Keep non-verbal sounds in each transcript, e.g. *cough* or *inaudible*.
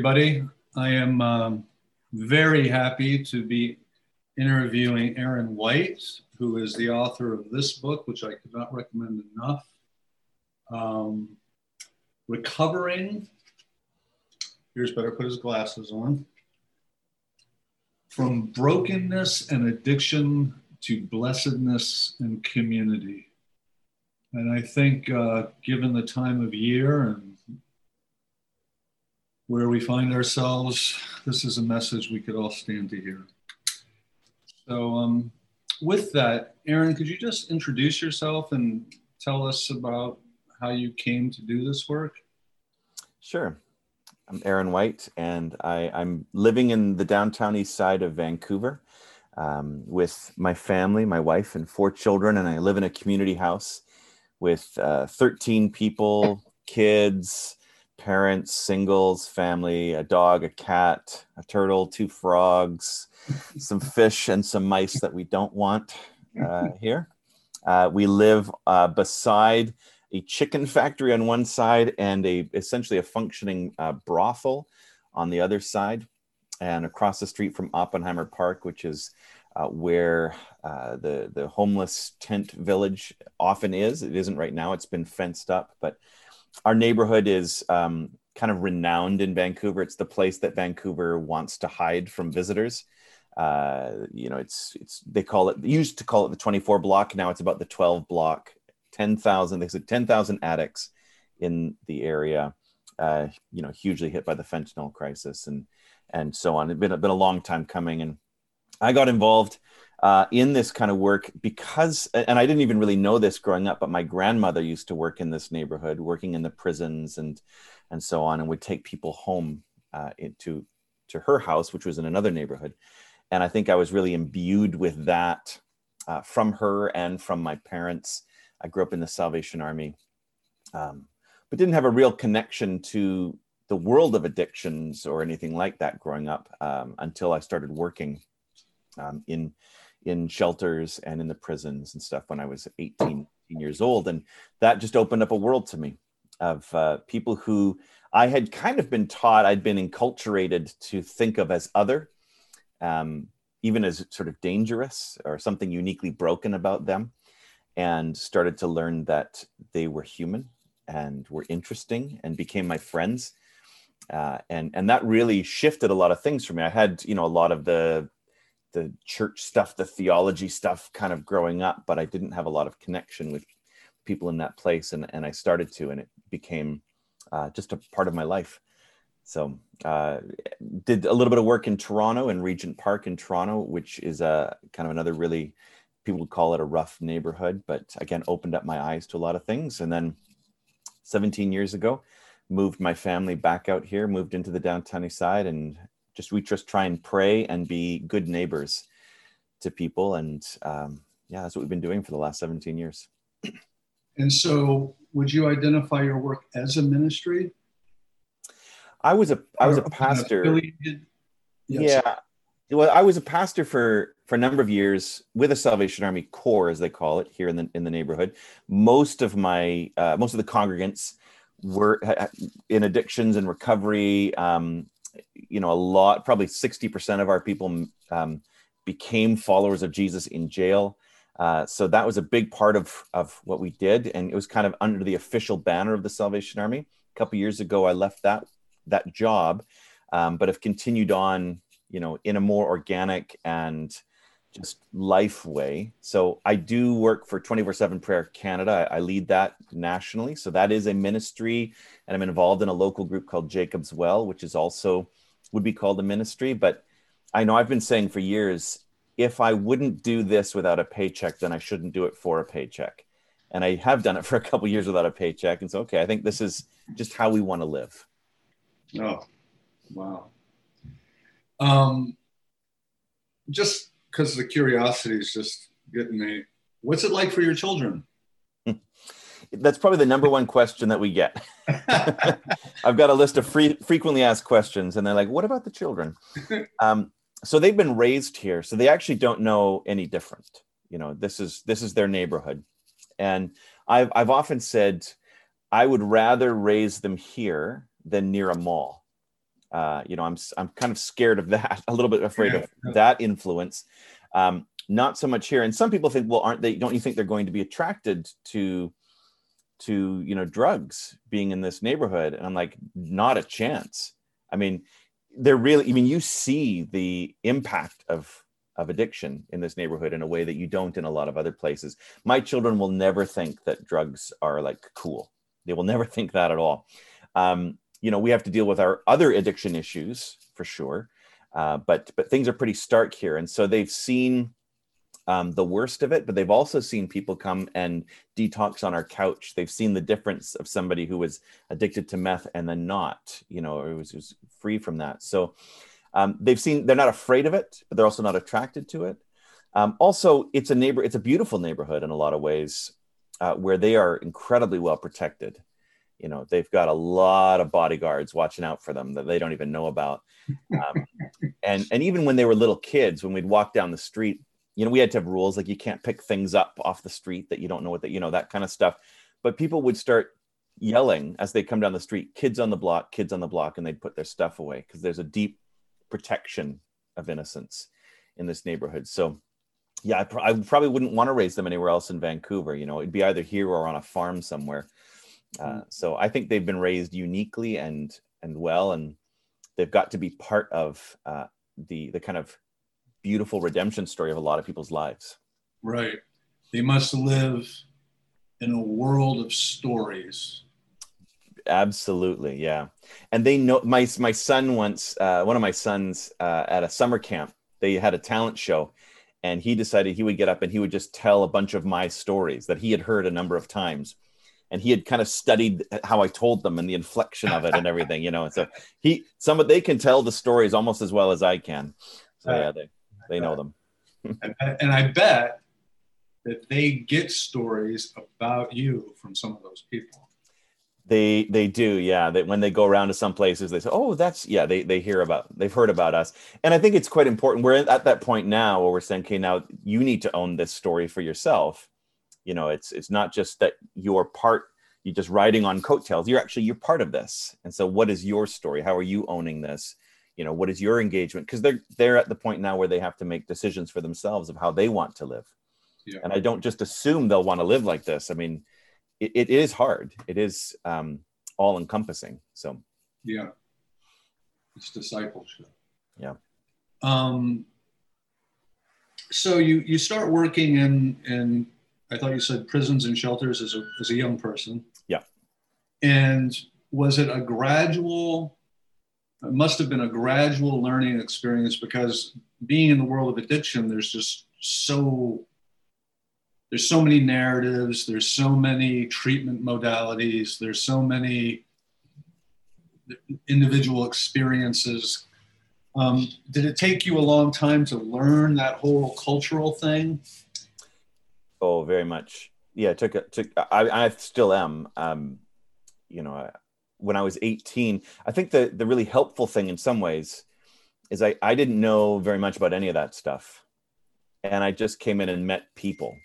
Everybody. I am um, very happy to be interviewing Aaron White, who is the author of this book, which I could not recommend enough um, Recovering. Here's better put his glasses on. From brokenness and addiction to blessedness and community. And I think, uh, given the time of year and where we find ourselves, this is a message we could all stand to hear. So, um, with that, Aaron, could you just introduce yourself and tell us about how you came to do this work? Sure. I'm Aaron White, and I, am living in the downtown east side of Vancouver um, with my family, my wife, and four children. And I live in a community house with uh, 13 people, kids, parents, singles, family, a dog, a cat, a turtle, two frogs, some *laughs* fish, and some mice that we don't want uh, *laughs* here. Uh, we live uh, beside a chicken factory on one side and a essentially a functioning uh, brothel on the other side, and across the street from Oppenheimer Park, which is uh, where uh, the the homeless tent village often is. It isn't right now; it's been fenced up, but our neighborhood is um, kind of renowned in Vancouver. It's the place that Vancouver wants to hide from visitors. Uh, you know, it's it's they call it they used to call it the 24 block. Now it's about the 12 block. 10,000. They said 10,000 addicts in the area. Uh, you know, hugely hit by the fentanyl crisis and and so on. It's been been a long time coming, and I got involved uh, in this kind of work because, and I didn't even really know this growing up, but my grandmother used to work in this neighborhood, working in the prisons and and so on, and would take people home uh, into to her house, which was in another neighborhood. And I think I was really imbued with that uh, from her and from my parents. I grew up in the Salvation Army, um, but didn't have a real connection to the world of addictions or anything like that growing up um, until I started working um, in in shelters and in the prisons and stuff when I was 18, years old. And that just opened up a world to me of uh, people who I had kind of been taught, I'd been enculturated to think of as other, um, even as sort of dangerous or something uniquely broken about them, and started to learn that they were human and were interesting and became my friends. Uh, and and that really shifted a lot of things for me. I had you know a lot of the the church stuff, the theology stuff kind of growing up, but I didn't have a lot of connection with people in that place. And, and I started to, and it became uh, just a part of my life. So uh, did a little bit of work in Toronto and Regent Park in Toronto, which is a kind of another really, people would call it a rough neighborhood, but again, opened up my eyes to a lot of things. And then 17 years ago, moved my family back out here, moved into the downtown east side and just we just try and pray and be good neighbors to people. And um, yeah that's what we've been doing for the last 17 years. And so would you identify your work as a ministry? I was a i was a pastor. yes. yeah. Well i was a pastor for for a number of years with a salvation army corps as they call it here in the in the neighborhood. Most of my uh, most of the congregants were in addictions and recovery um, you know, a lot, probably 60% of our people um, became followers of Jesus in jail. Uh, so that was a big part of, of what we did. And it was kind of under the official banner of the Salvation Army. A couple years ago, I left that, that job, um, but have continued on, you know, in a more organic and just life way. So I do work for 24 7 Prayer Canada. I, I, lead that nationally. So that is a ministry, and I'm involved in a local group called Jacob's Well, which is also would be called a ministry. But I know I've been saying for years if I wouldn't do this without a paycheck, then I shouldn't do it for a paycheck. and I have done it *laughs* for a couple years without a paycheck. And so, okay, I think this is just how we want to live. Oh, wow. Um, just because the curiosity is just getting me. What's it like for your children? *laughs* That's probably the number one question that we get. *laughs* I've got a list of free, frequently asked questions, and they're like, "What about the children?" *laughs* Um, so they've been raised here, so they actually don't know any different. You know, this is this is their neighborhood, and I've I've often said I would rather raise them here than near a mall. Uh, you know, I'm I'm kind of scared of *laughs* that, a little bit afraid yeah. of that influence. Um, not so much here. And some people think, well, aren't they? Don't you think they're going to be attracted to to you know drugs being in this neighborhood? And I'm like, not a chance. I mean, they're really. I mean, you see the impact of of addiction in this neighborhood in a way that you don't in a lot of other places. My children will never think that drugs are like cool. They will never *laughs* think that at all. Um, you know, we have to deal with our other addiction issues for sure, uh, but but things are pretty stark here, and so they've seen um, the worst of it, but they've also seen people come and detox on our couch. They've seen the difference of somebody who was addicted to meth and then not, you know, or was, was free from that. So um, they've seen they're not afraid of it, but they're also not attracted to it. Um, also, it's a neighbor. It's a beautiful neighborhood in a lot of ways, uh, where they are incredibly well protected. You know, they've got a lot of bodyguards watching out for them that they don't even know about. Um, and and even when they were little kids, when we'd walk down the street, you know, we had to have rules like you can't pick things up off the street that you don't know what that you know that kind of stuff. But people would start yelling as they come down the street, "Kids on the block! Kids on the block!" and they'd put their stuff away because there's a deep protection of innocence in this neighborhood. So, yeah, I, pr- I, probably wouldn't want to raise them anywhere else in Vancouver. You know, it'd be either here or on a farm somewhere. Uh, mm. so I think they've been raised uniquely and and well, and they've got to be part of uh, the the kind of beautiful redemption story of a lot of people's lives. Right. They must live in a world of stories Absolutely, yeah. And they know my my son once uh, one of my sons uh, at a summer camp. They had a talent show, and he decided he would get up and he would just tell a bunch of my stories that he had heard a number of times, and he had kind of studied how I told them and the inflection of it and everything, you know. And so he some of they can tell the stories almost as well as I can. So yeah, they they know them. and I bet that they get stories about you from some of those people. They they do, yeah. That when they go around to some places, they say, "Oh, that's yeah." They they hear about, they've heard about us, and I think it's quite important. We're at that point now where we're saying, "Okay, now you need to own this story for yourself." You know, it's it's not just that you're part, you're just riding on coattails. You're actually you're part of this, and so what is your story? How are you owning this? You know, what is your engagement? Because they're they're at the point now where they have to make decisions for themselves of how they want to live. Yeah. And I don't just assume they'll want to live like this. I mean, it, it is hard. It is um, all encompassing. So yeah, it's discipleship. Yeah. Um, so you you start working in in I thought you said prisons and shelters as a as a young person. Yeah. And was it a gradual? It must have been a gradual learning experience because being in the world of addiction, there's just so there's so many narratives there's so many treatment modalities there's so many individual experiences um, did it take you a long time to learn that whole cultural thing oh very much yeah took it took i, I still am um, you know when i was 18 i think the the really helpful thing in some ways is i i didn't know very much about any of that stuff. And i just came in and met people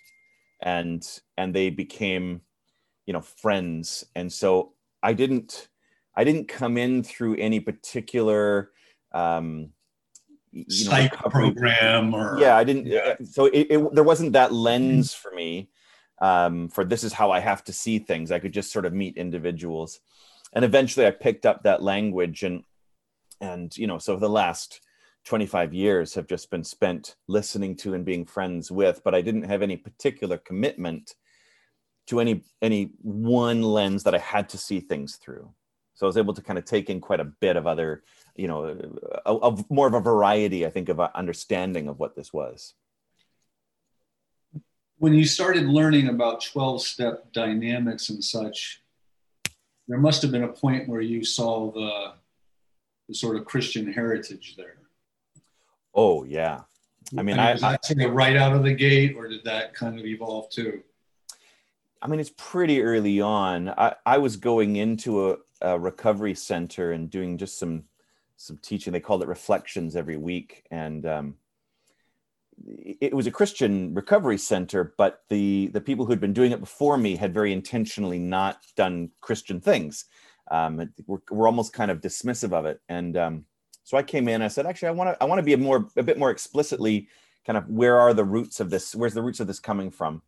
and and they became you know friends. And so i didn't i didn't come in through any particular um you know, program or yeah i didn't yeah. so it, it, there wasn't that lens for me um for this is how i have to see things. I could just sort of meet individuals. And eventually i picked up that language and and you know so the last 25 years have just been spent listening to and being friends with but i didn't have any particular commitment to any any one lens that i had to see things through so i was able to kind of take in quite a bit of other you know of more of a variety i think of uh, understanding of what this was when you started learning about 12 step dynamics and such, there must have been a point where you saw the, the sort of Christian heritage there. Oh, yeah. I mean, I, was that sort of right out of the gate, or did that kind of evolve too? I mean, it's pretty early on. I, I was going into a, a recovery center and doing just some some teaching. They called it reflections every week, and um, it was a Christian recovery center. But the the people who had been doing it before me had very intentionally not done Christian things. Um, we're, we're almost kind of dismissive of it, and um, so I came in. I said, actually, I want to I want to be a more a bit more explicitly kind of where are the roots of this? Where's the roots of this coming from?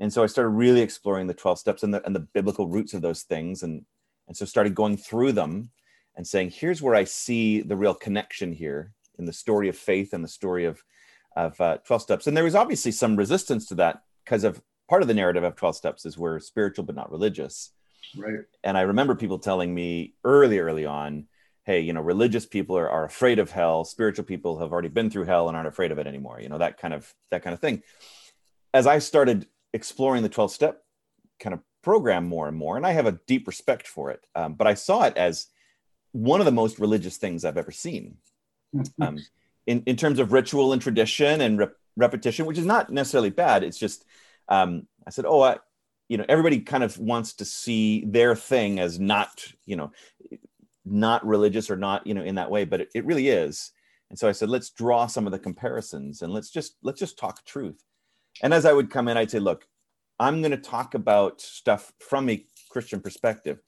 And so I started really exploring the 12 steps and the, and the biblical roots of those things. And, and so started going through them and saying, here's where I see the real connection here in the story of faith and the story of, of uh, 12 steps. And there was obviously some resistance to that because of part of the narrative of 12 steps is we're spiritual but not religious. Right. And I remember people telling me early, early on, hey, you know, religious people are, are afraid of hell. Spiritual people have already been through hell and aren't afraid of it anymore. You know, that kind of that kind of thing. As I started exploring the 12 step kind of program more and more, and I have a deep respect for it. Um, but I saw it as one of the most religious things I've ever seen *laughs* um, in, in terms of ritual and tradition and rep- repetition, which is not necessarily bad. It's just, um, I said, oh, I, you know, everybody kind of wants to see their thing as not, you know, not religious or not, you know, in that way, but it, it really is. And so I said, let's draw some of the comparisons and let's just let's just talk truth. And as I would come in, I'd say, look, I'm going to talk about stuff from a Christian perspective.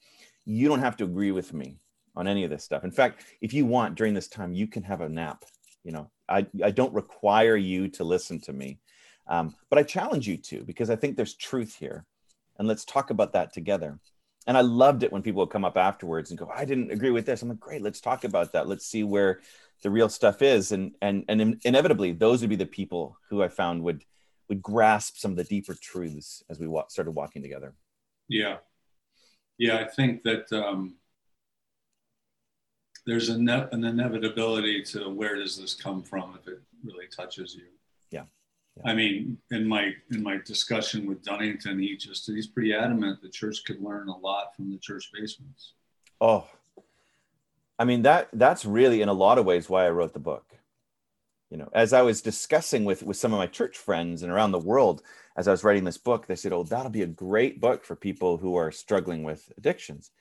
You don't have to agree with me on any of this stuff. In fact, if you want during this time, you can have a nap. You know, I, I don't require you to listen to me, um, but I challenge you to because I think there's truth here. And let's talk about that together. And I loved it when people would come up afterwards and go, I didn't agree with this. I'm like, great, let's talk about that. Let's see where the real stuff is. And and and inevitably, those would be the people who I found would would grasp some of the deeper truths as we wa- started walking together. Yeah, yeah, I think that um, there's a ne- an inevitability to where does this come from if it really touches you. Yeah. yeah. I mean, in my in my discussion with Dunnington, he just he's pretty adamant the church could learn a lot from the church basements. Oh, I mean that that's really in a lot of ways why I wrote the book you know as i was discussing with with some of my church friends and around the world as i was writing this book they said oh that'll be a great book for people who are struggling with addictions.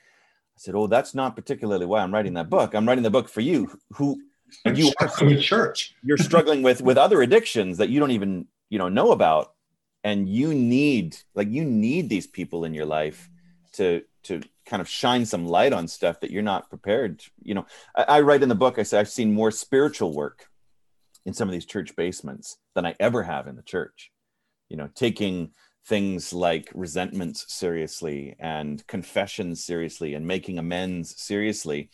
I said oh that's not particularly why i'm writing that book. I'm writing the book for you who and you are the church. you're struggling with with other addictions that you don't even you know know about and you need like you need these people in your life to to kind of shine some light on stuff that you're not prepared you know. I, I write in the book i say i've seen more spiritual work in some of these church basements than I ever have in the church. You know, taking things like resentments seriously and confessions seriously and making amends seriously,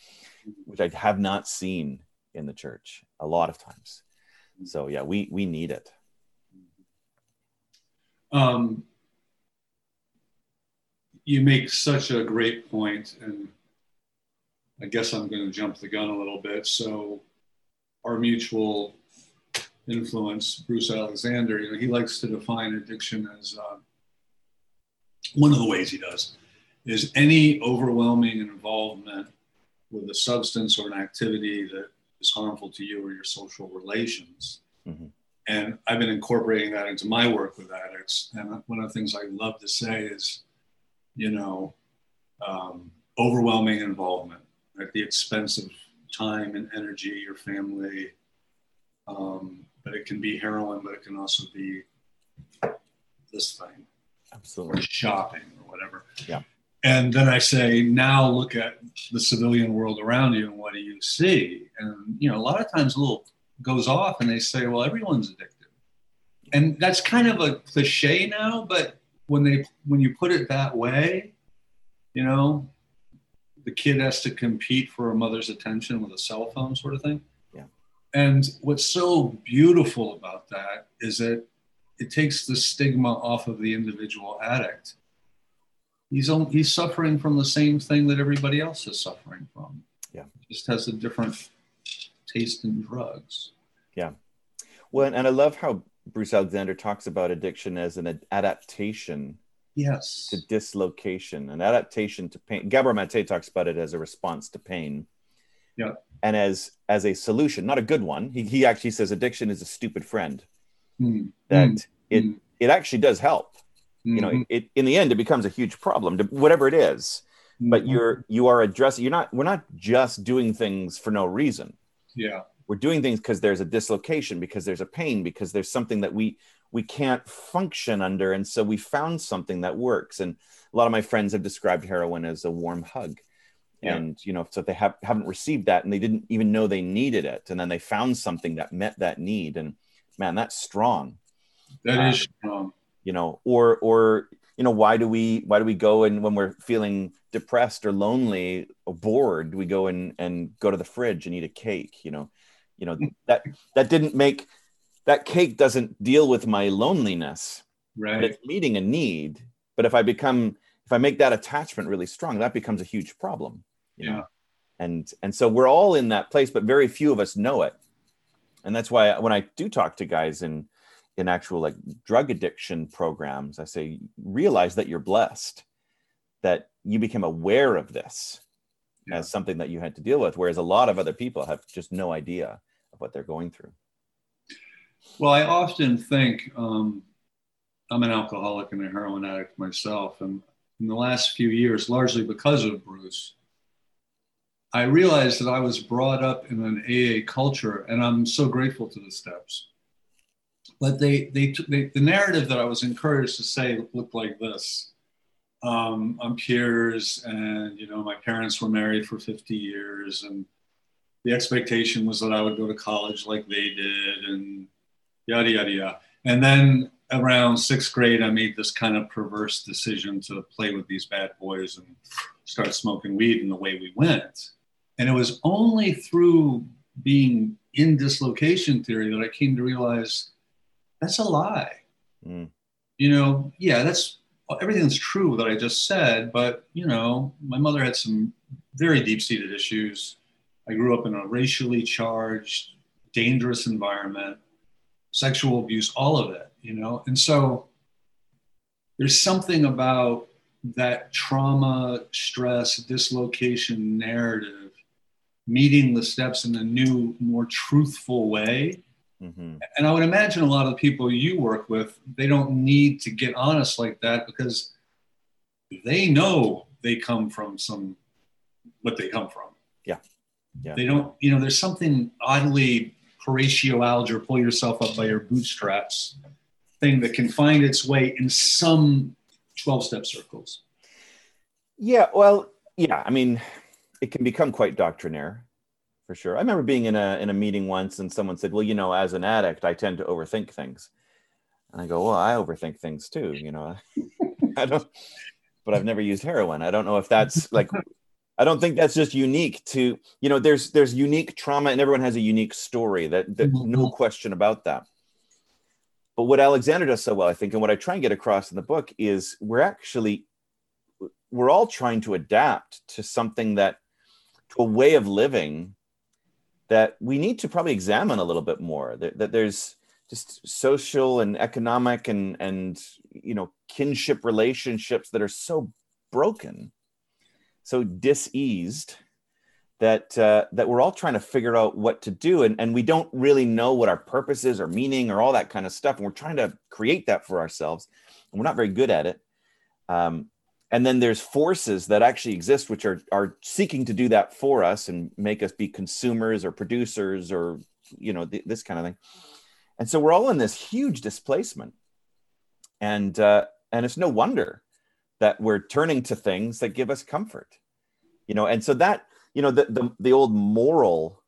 which I have not seen in the church a lot of times. So yeah, we we need it. Um, you make such a great point, and I guess I'm going to jump the gun a little bit. So, our mutual influence, Bruce Alexander, you know, he likes to define addiction as uh, one of the ways he does is any overwhelming involvement with a substance or an activity that is harmful to you or your social relations. Mm-hmm. And I've been incorporating that into my work with addicts. And one of the things I love to say is, you know, um, overwhelming involvement at the expense of time and energy, your family, um, but it can be heroin, but it can also be this thing. Absolutely. Or shopping or whatever. Yeah. And then I say, now look at the civilian world around you and what do you see? And, you know, a lot of times a little goes off and they say, well, everyone's addicted. And that's kind of a cliche now, but when they when you put it that way, you know, the kid has to compete for a mother's attention with a cell phone sort of thing. And what's so beautiful about that is that it takes the stigma off of the individual addict. He's, he's suffering from the same thing that everybody else is suffering from. Yeah. Just has a different taste in drugs. Yeah. Well, and I love how Bruce Alexander talks about addiction as an adaptation yes to dislocation, an adaptation to pain. Gabor Mate talks about it as a response to pain. Yeah. And as as a solution, not a good one. He, he actually says addiction is a stupid friend. Mm. That Mm. it Mm. it actually does help. You know, Mhm. it in the end it becomes a huge problem, to- whatever it is. But Mhm. you're you are addressing. You're not. We're not just doing things for no reason. yeah we're doing things because there's a dislocation because there's a pain because there's something that we we can't function under and so we found something that works and a lot of my friends have described heroin as a warm hug Yeah. and you know so they have haven't received that and they didn't even know they needed it and then they found something that met that need and man that's strong. That Uh, is strong. you know or or you know why do we why do we go and when we're feeling depressed or lonely or bored we go and and go to the fridge and eat a cake you know? You know *laughs* that that didn't make that cake doesn't deal with my loneliness but right. it's meeting a need. But if i become if i make that attachment really strong that becomes a huge problem you know Yeah. and and so we're all in that place but very few of us know it and that's why when i do talk to guys in in actual like drug addiction programs i say realize that you're blessed that you became aware of this Yeah. as something that you had to deal with whereas a lot of other people have just no idea of what they're going through Well, I often think um, I'm an alcoholic and a heroin addict myself. And in the last few years, largely because of Bruce, I realized that I was brought up in an AA culture, and I'm so grateful to the steps. But they, they, they the narrative that I was encouraged to say looked like this. Um, I'm Piers, and you know, my parents were married for 50 years, and the expectation was that I would go to college like they did, and yada yada yada. And then around sixth grade, I made this kind of perverse decision to play with these bad boys and start smoking weed. And the way we went, and it was only through being in dislocation theory that I came to realize that's a lie. Mm. You know, yeah, that's everything's true that I just said, but you know, my mother had some very deep-seated issues. I grew up in a racially charged, dangerous environment sexual abuse, all of it, you know? And so there's something about that trauma, stress, dislocation narrative meeting the steps in a new, more truthful way. Mhm. And I would imagine a lot of the people you work with, they don't need to get honest like that because they know they come from some, what they come from. Yeah. Yeah. They don't, you know, there's something oddly Horatio Alger, pull yourself up by your bootstraps thing that can find its way in some 12 step circles. Yeah, well, yeah. I mean, it can become quite doctrinaire, for sure. I remember being in a in a meeting once, and someone said, "Well, you know, as an addict, I tend to overthink things." And I go, "Well, I overthink things too." You know, *laughs* I don't, but I've never used heroin. I don't know if that's like. I don't think that's just unique to you know. There's there's unique trauma, and everyone has a unique story. That that mm-hmm. no question about that. But what Alexander does so well, I think, and what I try and get across in the book is we're actually we're all trying to adapt to something that to a way of living that we need to probably examine a little bit more that, that there's just social and economic and and you know kinship relationships that are so broken so diseased that uh, that we're all trying to figure out what to do. And, and we don't really know what our purpose is or meaning or all that kind of stuff. And we're trying to create that for ourselves. And we're not very good at it. Um, and then there's forces that actually exist which are are seeking to do that for us and make us be consumers or producers or you know th- this kind of thing. And so we're all in this huge displacement. And uh, and it's no wonder that we're turning to things that give us comfort. You know and so that you know the the, the old moral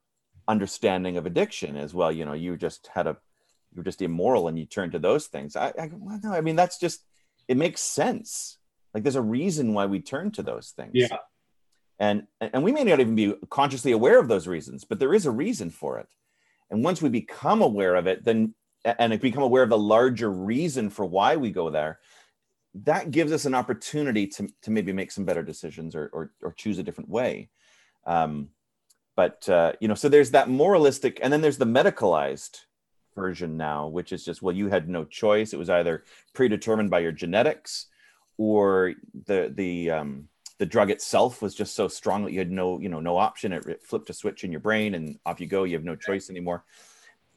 understanding of addiction as well you know you just had a you're just immoral and you turn to those things. I i, well, no, I mean that's just it makes sense like there's a reason why we turn to those things Yeah. and and we may not even be consciously aware of those reasons but there is a reason for it and once we become aware of it then and become aware of the larger reason for why we go there that gives us an opportunity to, to maybe make some better decisions or, or, or choose a different way um, but uh, you know so there's that moralistic and then there's the medicalized version now, which is just well, you had no choice. It was either predetermined by your genetics, or the the um, the drug itself was just so strong that you had no you know no option. It, it flipped a switch in your brain, and off you go. You have no choice anymore.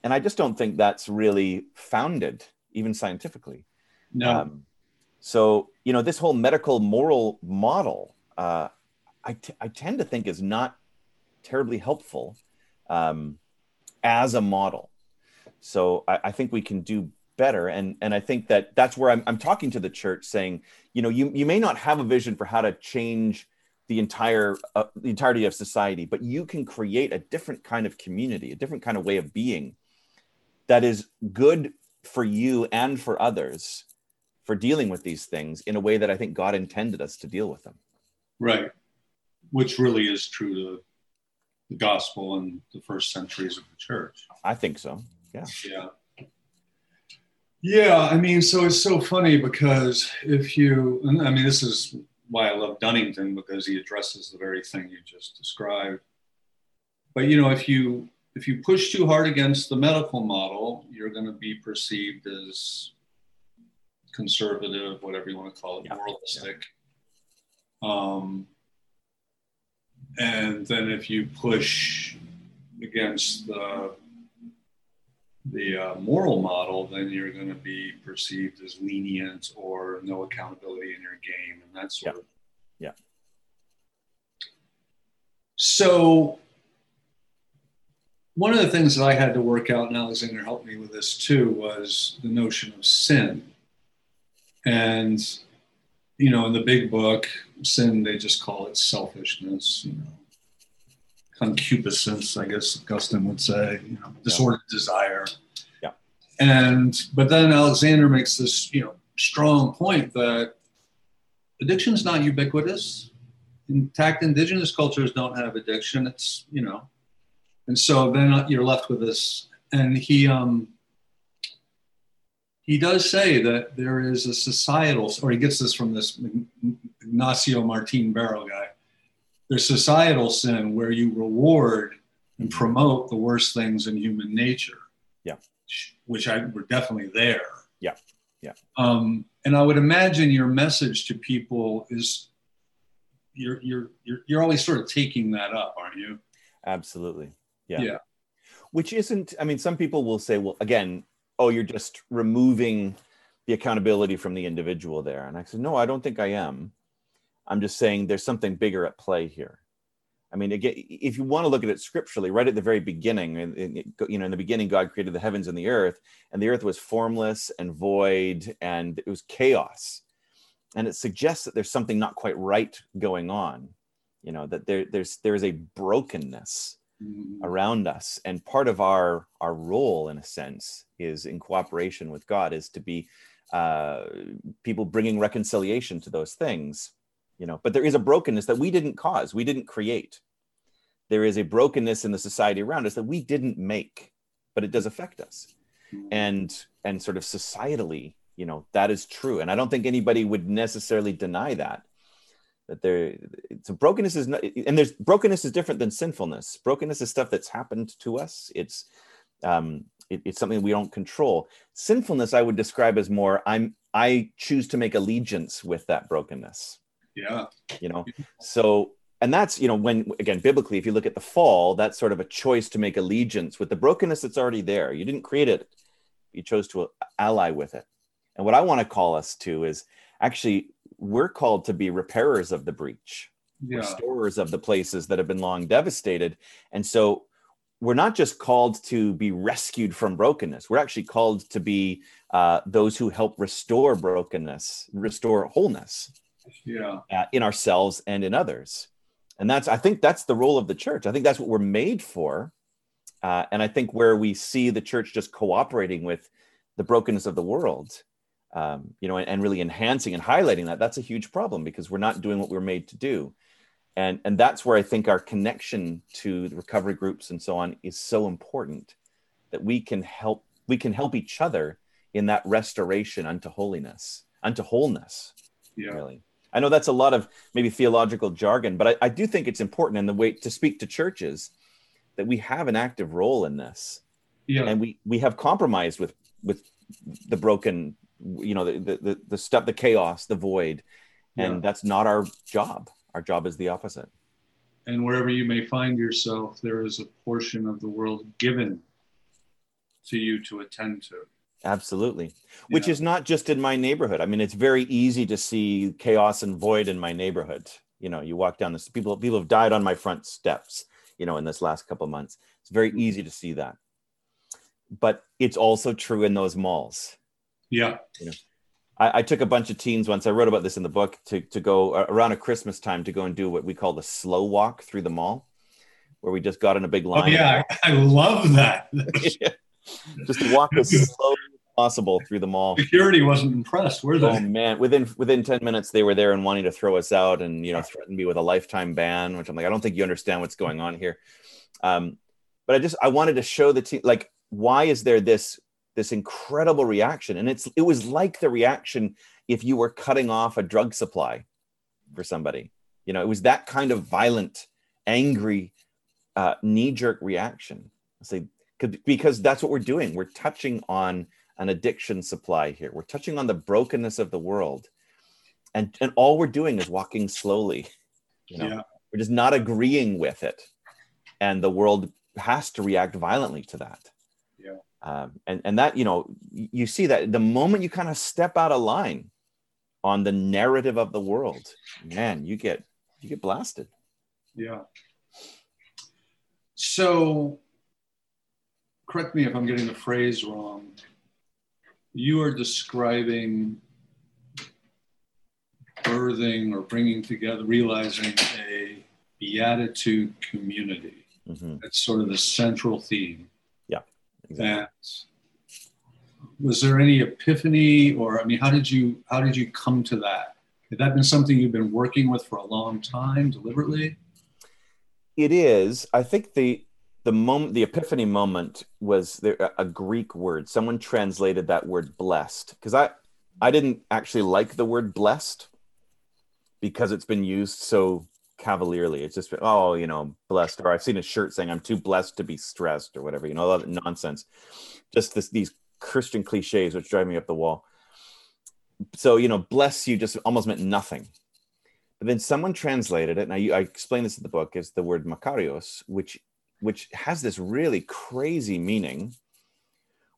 And I just don't think that's really founded, even scientifically. No. Um, so you know, this whole medical moral model, uh, I, t- I tend to think is not terribly helpful um, as a model. So I, I, think we can do better, and and I think that that's where I'm, I'm talking to the church, saying, you know, you you may not have a vision for how to change the entire uh, the entirety of society, but you can create a different kind of community, a different kind of way of being that is good for you and for others for dealing with these things in a way that I think God intended us to deal with them. Right. Which really is true to the gospel and the first centuries of the church. I think so. Yeah. Yeah. Yeah. I mean, so it's so funny because if you, I mean, this is why I love Dunnington because he addresses the very thing you just described. But, you know, if you, if you push too hard against the medical model, you're going to be perceived as conservative, whatever you want to call it, yeah. moralistic. Yeah. Um, and then if you push against the the uh, moral model, then you're going to be perceived as lenient or no accountability in your game and that sort yeah. of. Yeah. So one of the things that I had to work out, and Alexander helped me with this too, was the notion of sin. And, you know, in the big book, sin, they just call it selfishness, you know, concupiscence, I guess Augustine would say, you know, disordered yeah. desire. Yeah. And, but then Alexander makes this, you know, strong point that addiction is not ubiquitous. Intact indigenous cultures don't have addiction. It's, you know, and so then you're left with this. And he, um, he does say that there is a societal, or he gets this from this Ignacio Martin Baró guy. There's societal sin where you reward and promote the worst things in human nature. Yeah. Which I were definitely there. Yeah. Yeah. Um, and I would imagine your message to people is you're you're you're you're always sort of taking that up, aren't you? Absolutely. Yeah. Yeah. Which isn't, I mean, some people will say, well, again, oh, you're just removing the accountability from the individual there. And I said, no, I don't think I am. I'm just saying there's something bigger at play here. I mean, again, if you want to look at it scripturally, right at the very beginning, you know, in the beginning, God created the heavens and the earth, and the earth was formless and void, and it was chaos. And it suggests that there's something not quite right going on, you know, that there, there's there is a brokenness mm-hmm. around us and part of our our role in a sense is in cooperation with god is to be uh, people bringing reconciliation to those things you know but there is a brokenness that we didn't cause we didn't create. There is a brokenness in the society around us that we didn't make but it does affect us. And and sort of societally you know that is true. And i don't think anybody would necessarily deny that that there so brokenness is not and there's brokenness is different than sinfulness. Brokenness is stuff that's happened to us. It's um it, it's something we don't control. Sinfulness i would describe as more i'm i choose to make allegiance with that brokenness yeah. You know? So and that's you know when again biblically if you look at the fall that's sort of a choice to make allegiance with the brokenness that's already there. You didn't create it. You chose to ally with it. And what i want to call us to is actually we're called to be repairers of the breach, yeah. restorers of the places that have been long devastated. And so we're not just called to be rescued from brokenness, we're actually called to be uh, those who help restore brokenness, restore wholeness yeah. uh, in ourselves and in others. And that's, I think that's the role of the church. I think that's what we're made for. Uh, and I think where we see the church just cooperating with the brokenness of the world um, you know, and, and, really enhancing and highlighting that, that's a huge problem because we're not doing what we're made to do. And, and that's where I think our connection to the recovery groups and so on is so important that we can help we can help each other in that restoration unto holiness, unto wholeness. Yeah. Really. I know that's a lot of maybe theological jargon, but I, I do think it's important in the way to speak to churches that we have an active role in this Yeah. and we we have compromised with with the broken you know the the the, the stuff the chaos the void and Yeah. that's not our job our job is the opposite And wherever you may find yourself, there is a portion of the world given to you to attend to. Absolutely which is not just in my neighborhood i mean it's very easy to see chaos and void in my neighborhood you know you walk down this people people have died on my front steps you know in this last couple of months it's very mm-hmm. easy to see that but it's also true in those malls Yeah. I, I took a bunch of teens once. I wrote about this in the book to to go around a Christmas time to go and do what we call the slow walk through the mall, where we just got in a big Oh line. yeah, I, love that. *laughs* just walk *laughs* as slow possible through the mall. Security wasn't impressed, were they? Oh man, within within ten minutes they were there and wanting to throw us out and you know threaten me with a lifetime ban, which I'm like, I don't think you understand what's going on here. Um, but I just I wanted to show the team like why is there this this incredible reaction and it's it was like the reaction if you were cutting off a drug supply for somebody you know it was that kind of violent angry uh, knee-jerk reaction I say 'cause- because that's what we're doing we're touching on an addiction supply here we're touching on the brokenness of the world and and all we're doing is walking slowly you know Yeah. we're just not agreeing with it and the world has to react violently to that Yeah. um, and and that you know you see that the moment you kind of step out of line on the narrative of the world man you get you get blasted Yeah. So, correct me if I'm getting the phrase wrong. You are describing birthing or bringing together, realizing a beatitude community. Mhm. That's sort of the central theme. exactly. And was there any epiphany, or I mean, how did you how did you come to that? Had that been something you've been working with for a long time, deliberately? it is i think the the moment the epiphany moment was there a greek word. Someone translated that word blessed because i i didn't actually like the word blessed because it's been used so cavalierly. It's just oh you know blessed or i've seen a shirt saying i'm too blessed to be stressed or whatever you know all that nonsense. Just this these christian cliches which drive me up the wall. So you know bless you just almost meant nothing. But then someone translated it, and I, I explain this in the book, as the word Makarios, which which has this really crazy meaning,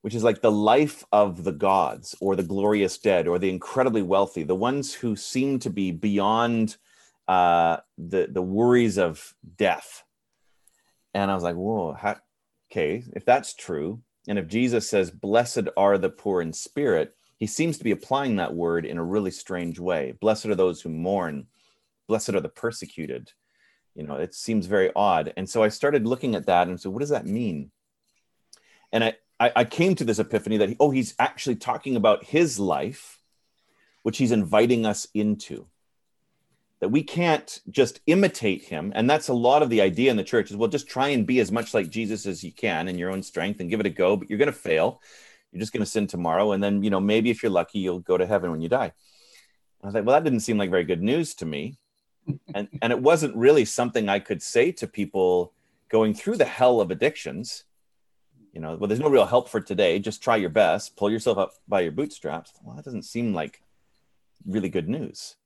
which is like the life of the gods, or the glorious dead, or the incredibly wealthy, the ones who seem to be beyond uh, the the worries of death. And I was like, whoa, how, okay, if that's true, and if Jesus says, "Blessed are the poor in spirit," he seems to be applying that word in a really strange way. Blessed are those who mourn blessed are the persecuted you know it seems very odd. And so i started looking at that and so what does that mean? And i i, I came to this epiphany that oh he's actually talking about his life which he's inviting us into. That we can't just imitate him. And that's a lot of the idea in the church is well just try and be as much like jesus as you can in your own strength and give it a go but you're going to fail. You're just going to sin tomorrow. And then you know maybe if you're lucky you'll go to heaven when you die. I was like well that didn't seem like very good news to me and and it wasn't really something I could say to people going through the hell of addictions. You know, well, there's no real help for today. Just try your best, pull yourself up by your bootstraps. Well, that doesn't seem like really good news.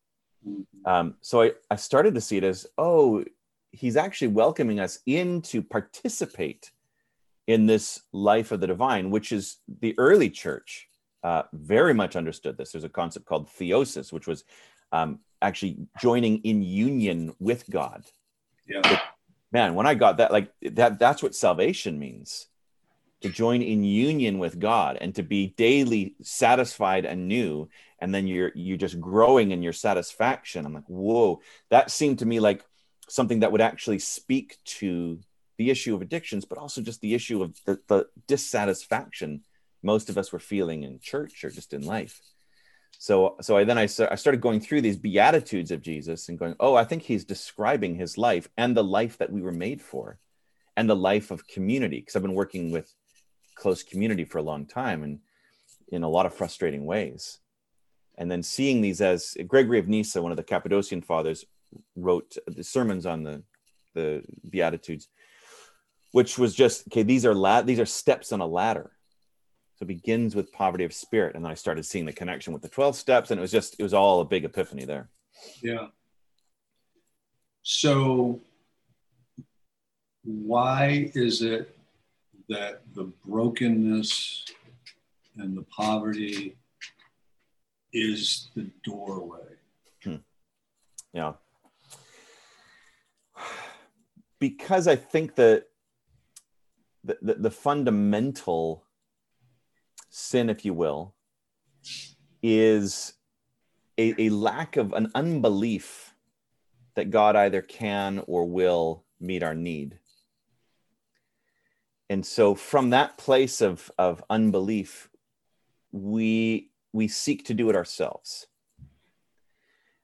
Um, so I, I started to see it as, oh, he's actually welcoming us in to participate in this life of the divine, which is the early church uh, very much understood this. There's a concept called theosis, which was um, actually joining in union with God. Yeah. Man, when I got that, like that, that's what salvation means to join in union with God and to be daily satisfied anew. And then you're you're just growing in your satisfaction. I'm like, whoa, that seemed to me like something that would actually speak to the issue of addictions, but also just the issue of the, the dissatisfaction most of us were feeling in church or just in life so so i then I, I started going through these beatitudes of jesus and going oh i think he's describing his life and the life that we were made for and the life of community because i've been working with close community for a long time and in a lot of frustrating ways and then seeing these as gregory of nyssa one of the cappadocian fathers wrote the sermons on the the beatitudes which was just okay. These are la- these are steps on a ladder. So it begins with poverty of spirit, and then I started seeing the connection with the twelve steps, and it was just it was all a big epiphany there. Yeah. So, why is it that the brokenness and the poverty is the doorway? Hmm. Yeah. *sighs* Because I think that the, the, the fundamental sin, if you will, is a, a lack of an unbelief that God either can or will meet our need. And so from that place of, of unbelief, we we seek to do it ourselves.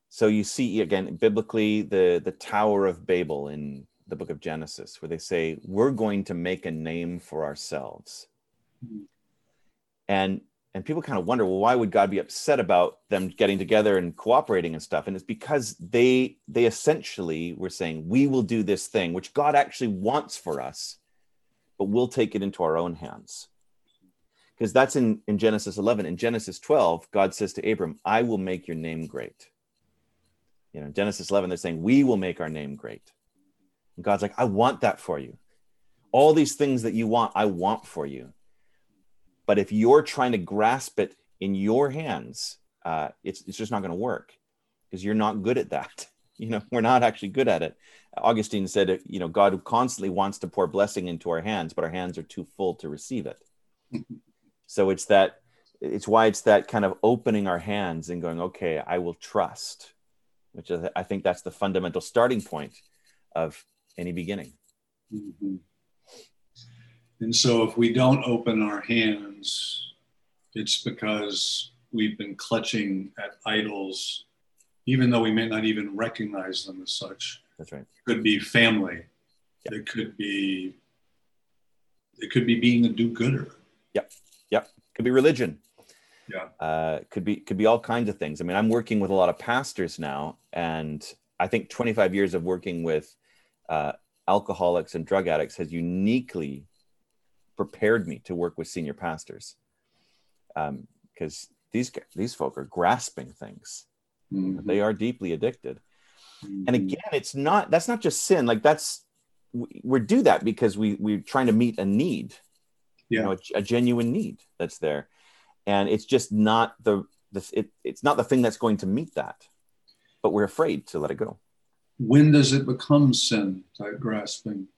So you see again biblically the the Tower of Babel in the book of Genesis, where they say, We're going to make a name for ourselves. Mm-hmm. And and people kind of wonder, well, why would God be upset about them getting together and cooperating and stuff? And it's because they they essentially were saying, we will do this thing, which God actually wants for us, but we'll take it into our own hands. Because that's in, in Genesis 11. In Genesis 12, God says to Abram, I will make your name great. You know, Genesis 11, they're saying, we will make our name great. And God's like, I want that for you. All these things that you want, I want for you. But if you're trying to grasp it in your hands, uh, it's, it's just not going to work because you're not good at that. *laughs* You know, we're not actually good at it. Augustine said, you know, God constantly wants to pour blessing into our hands, but our hands are too full to receive it. *laughs* so it's that, it's why it's that kind of opening our hands and going, okay, I will trust, which is, I think that's the fundamental starting point of any beginning. Mm-hmm. And so if we don't open our hands, it's because we've been clutching at idols, even though we may not even recognize them as such. That's right. It could be family. Yep. It could be it could be being a do-gooder. Yep. Yep. Could be religion. Yeah. Uh, could be could be all kinds of things. I mean, I'm working with a lot of pastors now, and I think 25 years of working with uh, alcoholics and drug addicts has uniquely prepared me to work with senior pastors. Because um, these these folk are grasping things. Mm-hmm. they are deeply addicted. Mm-hmm. and again it's not that's not just sin. Like that's we, we do that because we we're trying to meet a need. Yeah. you know a, a, genuine need that's there. And it's just not the this it, it's not the thing that's going to meet that. But we're afraid to let it go. When does it become sin type grasping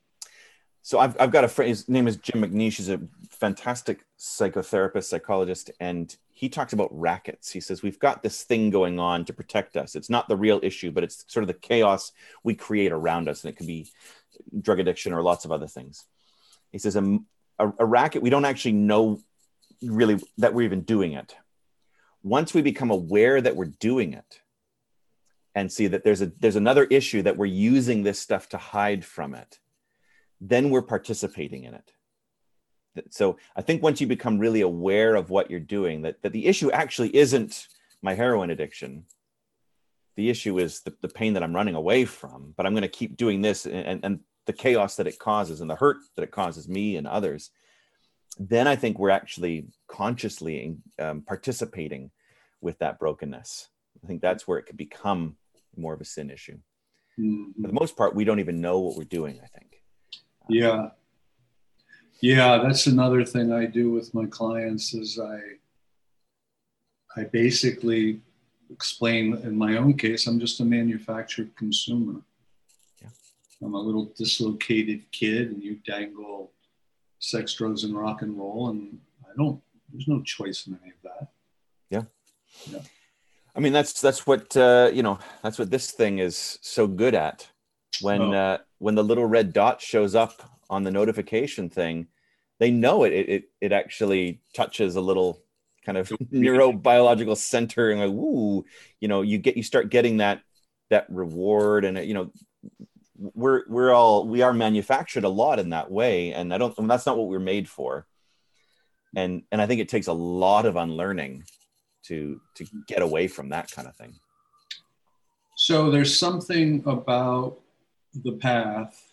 so I've, I've got a friend, his name is Jim McNeish. He's a fantastic psychotherapist, psychologist, and he talks about rackets. He says, We've got this thing going on to protect us. It's not the real issue, but it's sort of the chaos we create around us. And it could be drug addiction or lots of other things. He says, a, a, a racket, we don't actually know really that we're even doing it. Once we become aware that we're doing it, and see that there's a there's another issue that we're using this stuff to hide from it then we're participating in it. So i think once you become really aware of what you're doing that, that the issue actually isn't my heroin addiction. The issue is the, the pain that i'm running away from but i'm going to keep doing this and, and the chaos that it causes and the hurt that it causes me and others. Then i think we're actually consciously um, participating with that brokenness. I think that's where it could become more of a sin issue. Mm-hmm. for the most part we don't even know what we're doing i think yeah. Yeah, that's another thing I do with my clients is I I basically explain in my own case, I'm just a manufactured consumer. Yeah. I'm a little dislocated kid and you dangle sex, drugs, and rock and roll and I don't there's no choice in any of that. Yeah. Yeah. I mean that's that's what uh, you know, that's what this thing is so good at when oh. uh, when the little red dot shows up on the notification thing, they know it. It it, it actually touches a little kind of neurobiological center, and like, ooh, you know, you get you start getting that that reward, and you know, we're we're all we are manufactured a lot in that way, and I don't. I mean, that's not what we're made for. And and I think it takes a lot of unlearning to to get away from that kind of thing. So there's something about the path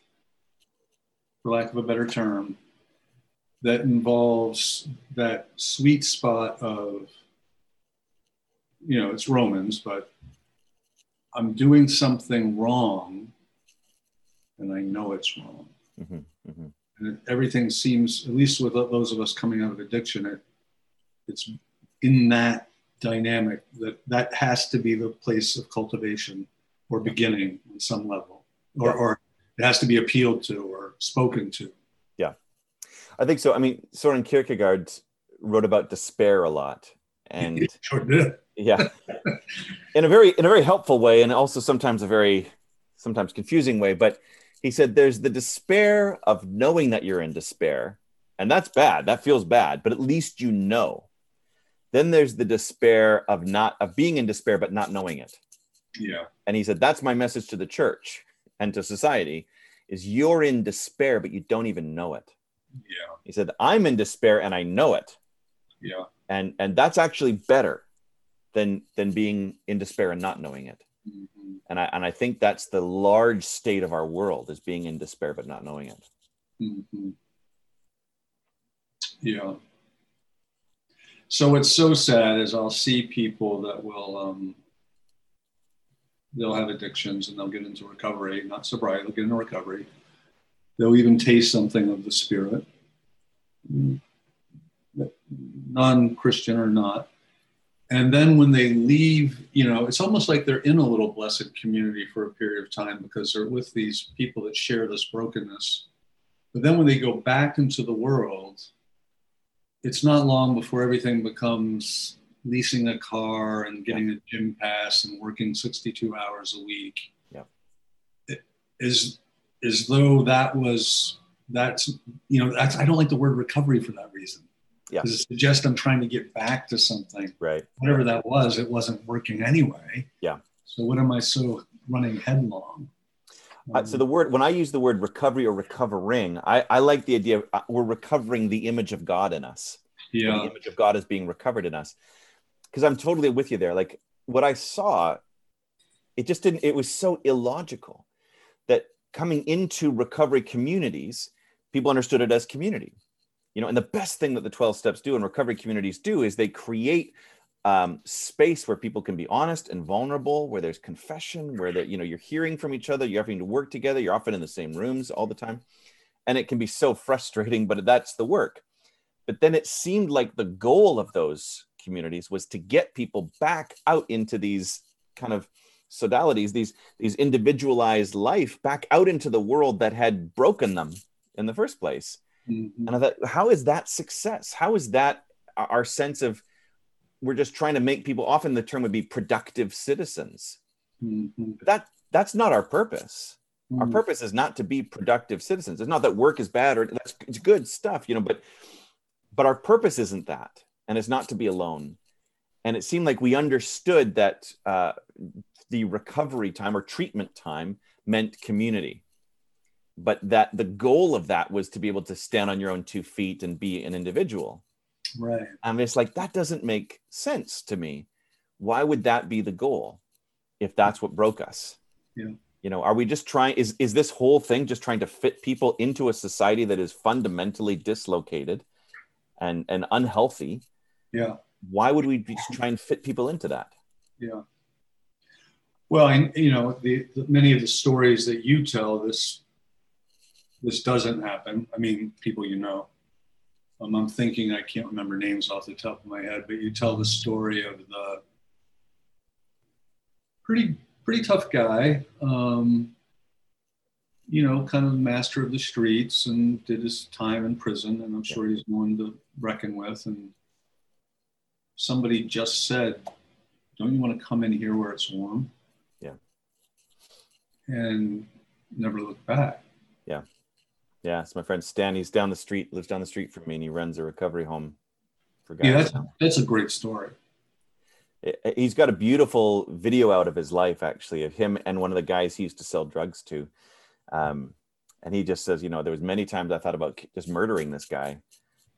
for lack of a better term, that involves that sweet spot of, you know, it's Romans, but I'm doing something wrong and I know it's wrong. Mm-hmm, mm-hmm. And everything seems, at least with those of us coming out of addiction, it, it's in that dynamic that that has to be the place of cultivation or beginning on some level, or, or it has to be appealed to or spoken to. Yeah, I think so. I mean, Soren Kierkegaard wrote about despair a lot, and sure did. yeah, *laughs* in a very in a very helpful way, and also sometimes a very sometimes confusing way. But he said there's the despair of knowing that you're in despair, and that's bad. That feels bad, but at least you know. Then there's the despair of not of being in despair but not knowing it. Yeah. And he said that's my message to the church and to society is you're in despair but you don't even know it. Yeah. He said I'm in despair and I know it. Yeah. And and that's actually better than than being in despair and not knowing it. Mm-hmm. And I and I think that's the large state of our world is being in despair but not knowing it. Mm-hmm. Yeah. So what's so sad is I'll see people that will um, they'll have addictions and they'll get into recovery, not sobriety, they'll get into recovery. They'll even taste something of the spirit, non-Christian or not. And then when they leave, you know, it's almost like they're in a little blessed community for a period of time because they're with these people that share this brokenness. But then when they go back into the world, it's not long before everything becomes leasing a car and getting yeah. a gym pass and working 62 hours a week. Yeah. It is as though that was that's you know that's I don't like the word recovery for that reason. Yeah. Because it suggests I'm trying to get back to something. Right. Whatever that was, it wasn't working anyway. Yeah. So what am I so running headlong? Uh, so the word when I use the word recovery or recovering, I, I like the idea of, uh, we're recovering the image of God in us. Yeah, the image of God is being recovered in us. Because I'm totally with you there. Like what I saw, it just didn't. It was so illogical that coming into recovery communities, people understood it as community. You know, and the best thing that the 12 steps do and recovery communities do is they create um, space where people can be honest and vulnerable, where there's confession, where that you know you're hearing from each other, you're having to work together, you're often in the same rooms all the time, and it can be so *laughs* frustrating. But that's the work. But then it seemed like the goal of those communities was to get people back out into these kind of sodalities, these these individualized life, back out into the world that had broken them in the first place. Mm-hmm. And I thought, how is that success? How is that our sense of we're just trying to make people often the term would be productive citizens mm-hmm. that that's not our purpose mm-hmm. our purpose is not to be productive citizens it's not that work is bad or that's it's good stuff you know but but our purpose isn't that and it's not to be alone and it seemed like we understood that uh, the recovery time or treatment time meant community but that the goal of that was to be able to stand on your own two feet and be an individual Right. And it's like, that doesn't make sense to me. Why would that be the goal if that's what broke us? Yeah. You know, are we just trying, is, is this whole thing just trying to fit people into a society that is fundamentally dislocated and, and unhealthy? Yeah. Why would we try and fit people into that? Yeah. Well, and you know, the, the, many of the stories that you tell, this this doesn't happen. I mean, people you know, um, I'm thinking, I can't remember names off the top of my head, but you tell the story of the pretty, pretty tough guy, um, you know, kind of master of the streets and did his time in prison. And I'm sure he's one to reckon with. And somebody just said, Don't you want to come in here where it's warm? Yeah. And never look back. Yeah. Yeah, it's my friend Stan. He's down the street, lives down the street from me, and he runs a recovery home for guys. Yeah, that's, that's a great story. he's got a beautiful video out of his life, actually, of him and one of the guys he used to sell drugs to. Um, and he just says, you know, there was many times I thought about just murdering this guy.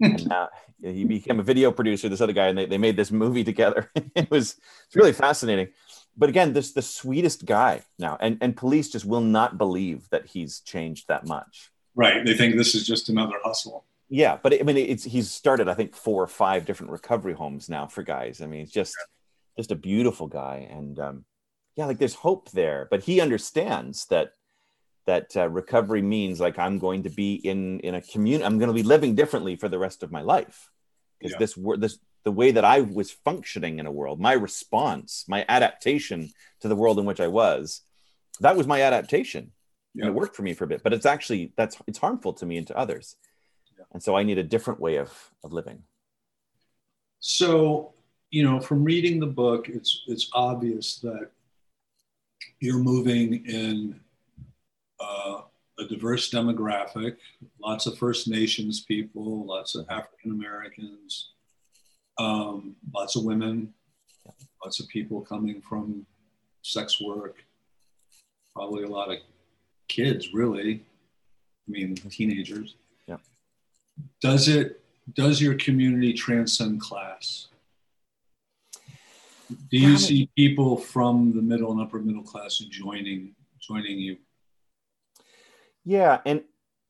And now he became a video producer, this other guy, and they, they made this movie together. *laughs* it was it's really fascinating. But again, this the sweetest guy now, and, and police just will not believe that he's changed that much Right. They think this is just another hustle. Yeah, but I mean, it's he's started I think four or five different recovery homes now for guys. I mean, it's just just a beautiful guy, and um, yeah, like there's hope there. But he understands that that uh, recovery means like I'm going to be in in a community. I'm going to be living differently for the rest of my life because Yeah. this wor- this the way that I was functioning in a world, my response, my adaptation to the world in which I was, that was my adaptation. Yeah. And it worked for me for a bit, but it's actually that's it's harmful to me and to others. Yeah. And so I need a different way of of living. So, you know, from reading the book, it's it's obvious that you're moving in uh, a diverse demographic, lots of First Nations people, lots of African Americans, um, lots of women, lots of people coming from sex work, probably a lot of kids, really. I mean, teenagers. Yeah. Does it? Does your community transcend class? Do you see people from the middle and upper middle class joining joining you? Yeah, and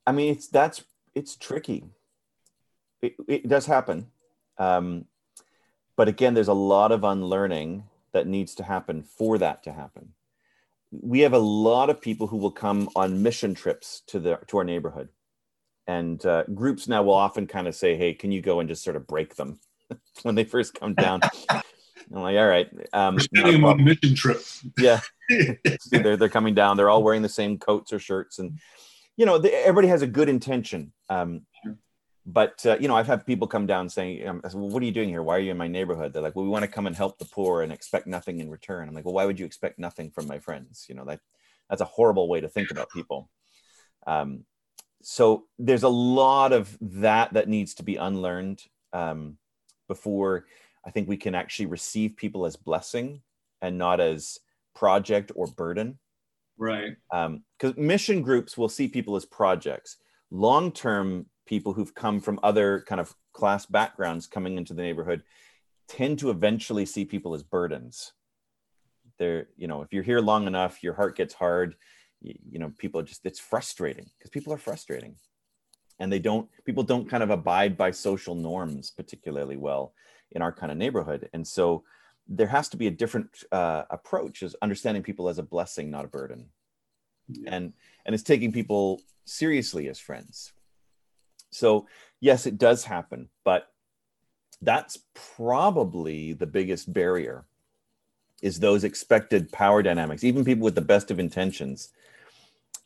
I mean it's that's it's tricky. It, it does happen, um, but again, there's a lot of unlearning that needs to happen for that to happen. We have a lot of people who will come on mission trips to the to our neighborhood, and uh, groups now will often kind of say, "Hey, can you go and just sort of break them *laughs* when they first come down?" *laughs* I'm like, "All right." Um, We're sending them on a mission trip. yeah, *laughs* they're they're coming down. They're all wearing the same coats or shirts, and you know, the, everybody has a good intention. Um, But uh, you know, I've had people come down saying, um, said, "Well, what are you doing here? Why are you in my neighborhood?" They're like, "Well, we want to come and help the poor and expect nothing in return." I'm like, "Well, why would you expect nothing from my friends?" You know, that that's a horrible way to think about people. Um, so there's a lot of that that needs to be unlearned um, before I think we can actually receive people as blessing and not as project or burden. Right. Um, because mission groups will see people as projects. Long-term people who've come from other kind of class backgrounds coming into the neighborhood tend to eventually see people as burdens. They're you know if you're here long enough your heart gets hard you, you know people are just it's frustrating because people are frustrating. And they don't people don't kind of abide by social norms particularly well in our kind of neighborhood. And so there has to be a different uh, approach is understanding people as a blessing not a burden. Yeah. and and it's taking people seriously as friends. So yes it does happen but that's probably the biggest barrier is those expected power dynamics even people with the best of intentions.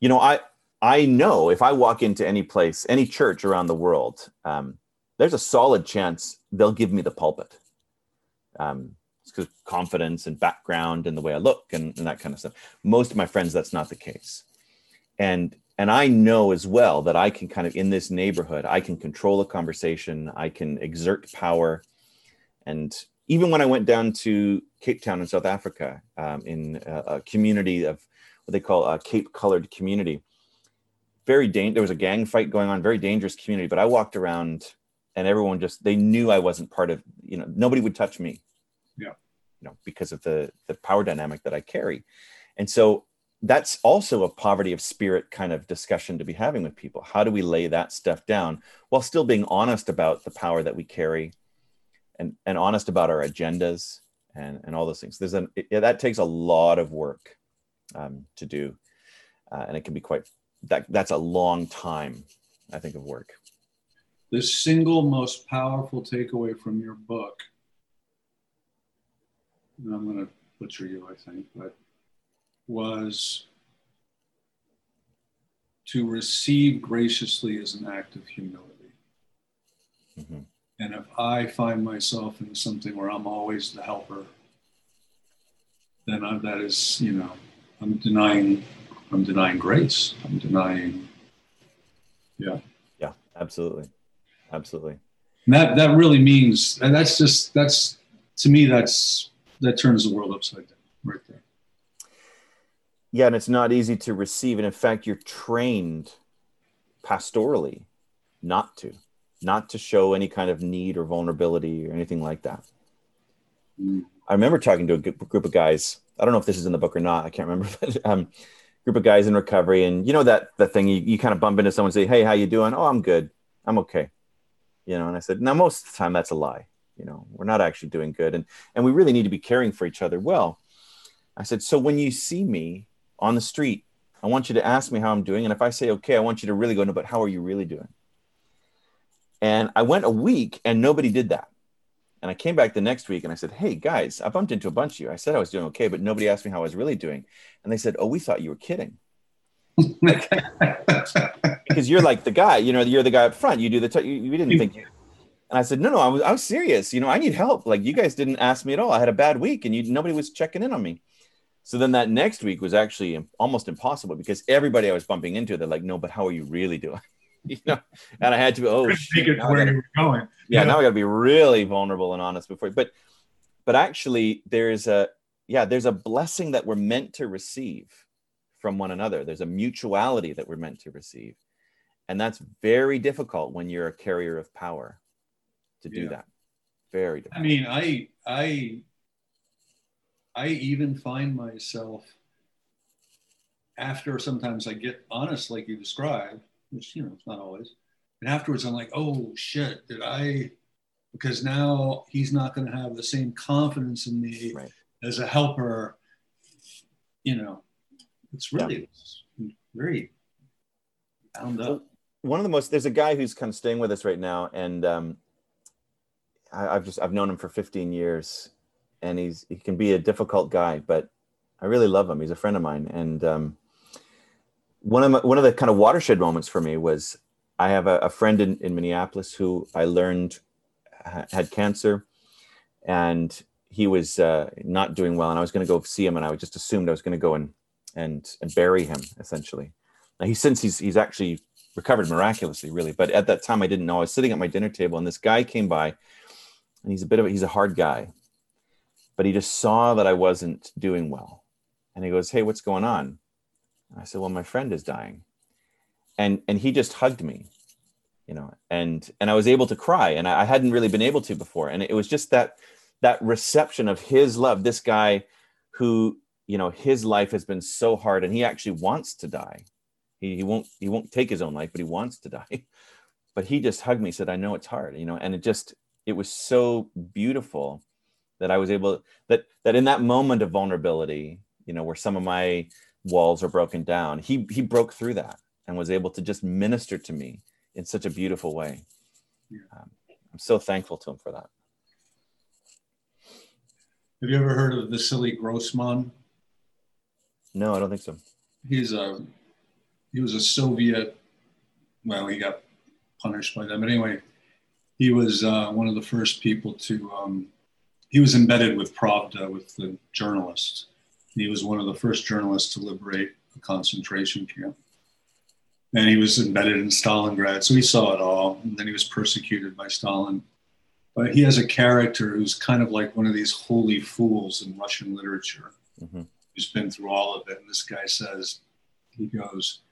You know i i know if i walk into any place any church around the world um, there's a solid chance they'll give me the pulpit. Um, because confidence and background and the way i look and, and that kind of stuff. Most of my friends that's not the case. And and i know as well that i can kind of in this neighborhood i can control a conversation i can exert power. And even when i went down to cape town in south africa um, in a, a community of what they call a cape colored community very dan- there was a gang fight going on very dangerous community but i walked around and everyone just they knew i wasn't part of you know nobody would touch me. Yeah. you know because of the the power dynamic that i carry. And so that's also a poverty of spirit kind of discussion to be having with people. How do we lay that stuff down while still being honest about the power that we carry and and honest about our agendas and and all those things? There's an it, that takes a lot of work um, to do uh, and it can be quite that that's a long time i think of work The single most powerful takeaway from your book, and I'm going to butcher you, I think, but was to receive graciously is an act of humility. Mhm. And if I find myself in something where I'm always the helper, then I, that is, you know, I'm denying, I'm denying grace. I'm denying, yeah. yeah absolutely absolutely And that that really means, and that's just that's to me that's that turns the world upside down right there. yeah and it's not easy to receive and in fact you're trained pastorally not to not to show any kind of need or vulnerability or anything like that Mm. i remember talking to a group of guys i don't know if this is in the book or not i can't remember *laughs* but um, group of guys in recovery, and you know that the thing you, you kind of bump into someone and say, "Hey, how you doing?" "Oh, I'm good. I'm okay." You know, and I said, "Now most of the time that's a lie. You know, we're not actually doing good, and and we really need to be caring for each other well." I said, "So when you see me on the street, I want you to ask me how I'm doing, and if I say okay, I want you to really go, no, but how are you really doing?" And I went a week, and nobody did that. And I came back the next week and I said, Hey guys, I bumped into a bunch of you. I said I was doing okay, but nobody asked me how I was really doing. And they said, Oh, we thought you were kidding. Because you're like the guy, you know, you're the guy up front. You do the, t- you, we didn't think you. And I said, no, no, I was, I was serious. You know, I need help. Like you guys didn't ask me at all. I had a bad week and you, nobody was checking in on me. So then that next week was actually almost impossible because everybody I was bumping into, they're like, no, but how are you really doing? *laughs* you know, and I had to, oh, take it where you were going. Yeah, yeah, now I got to be really vulnerable and honest before. But, but actually, there's a yeah, there's a blessing that we're meant to receive from one another. There's a mutuality that we're meant to receive, and that's very difficult when you're a carrier of power to do yeah. that. Very difficult. I mean, I I I even find myself after sometimes I get honest, like you described which you know it's not always. And afterwards, I'm like, oh shit, did I? Because now he's not going to have the same confidence in me right. as a helper. You know, it's really yeah. very bound up. One of the most there's a guy who's kind of staying with us right now, and um, I, I've just I've known him for 15 years, and he's he can be a difficult guy, but I really love him. He's a friend of mine, and um, one of my, one of the kind of watershed moments for me was I have a, a friend in, in Minneapolis who I learned had cancer, and he was uh, not doing well, and I was going to go see him, and I just assumed I was going to go and and and bury him essentially. Now he since he's he's actually recovered miraculously, really, but at that time I didn't know. I was sitting at my dinner table, and this guy came by, and he's a bit of a, he's a hard guy, but he just saw that I wasn't doing well, and he goes, "Hey, what's going on?" I said, well, my friend is dying. And, and he just hugged me, you know, and, and I was able to cry and I, I hadn't really been able to before. And it was just that, that reception of his love, this guy who, you know, his life has been so hard and he actually wants to die. He, he won't, he won't take his own life, but he wants to die. *laughs* But he just hugged me, said, I know it's hard, you know, and it just, it was so beautiful that I was able that that in that moment of vulnerability, you know, where some of my walls are broken down. He he broke through that and was able to just minister to me in such a beautiful way. Um, I'm so thankful to him for that. Have you ever heard of Vasily Grossman? No, I don't think so. He's a he was a Soviet. Well, he got punished by them, but anyway, he was uh, one of the first people to. Um, he was embedded with Pravda, with the journalists, he was one of the first journalists to liberate a concentration camp. And he was embedded in Stalingrad, so he saw it all. And then he was persecuted by Stalin. But he has a character who's kind of like one of these holy fools in Russian literature, mm-hmm. Who's been through all of it. And this guy says, he goes,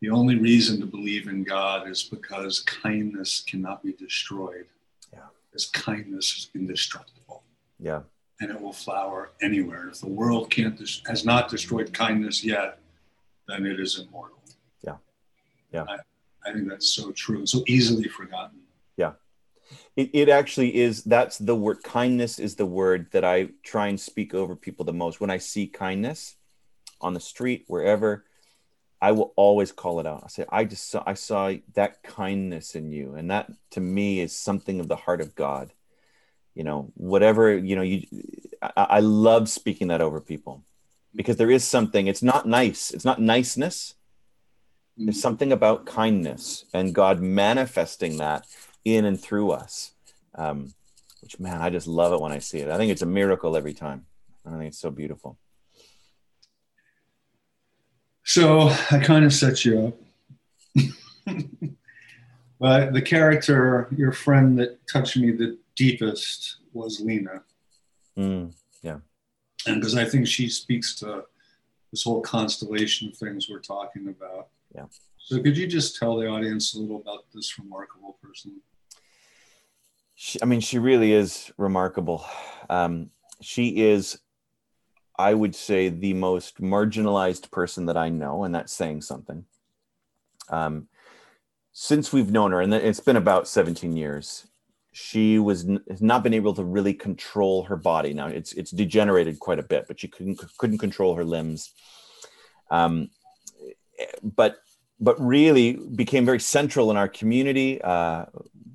the only reason to believe in God is because kindness cannot be destroyed. Yeah. Because kindness is indestructible. Yeah and it will flower anywhere. If the world can't has not destroyed kindness yet, then it is immortal. Yeah, yeah. I, I think that's so true, so easily forgotten. Yeah, it, it actually is. That's the word. Kindness is the word that I try and speak over people the most. When I see kindness on the street, wherever, I will always call it out. I say, I just saw, I saw that kindness in you, and that to me is something of the heart of God you know whatever you know you I, I, love speaking that over people because there is something it's not nice it's not niceness there's mm-hmm. something about kindness and god manifesting that in and through us um, which man i just love it when i see it i think it's a miracle every time i think it's so beautiful so i kind of set you up *laughs* but the character your friend that touched me the deepest was Lena. Mm, yeah. And because I think she speaks to this whole constellation of things we're talking about. Yeah. So could you just tell the audience a little about this remarkable person? She, I mean, she really is remarkable. Um, she is I would say, the most marginalized person that I know, and that's saying something. Um, since we've known her, and it's been about 17 years, she was has not been able to really control her body. Now it's it's degenerated quite a bit, but she couldn't couldn't control her limbs. Um, but but really became very central in our community. Uh,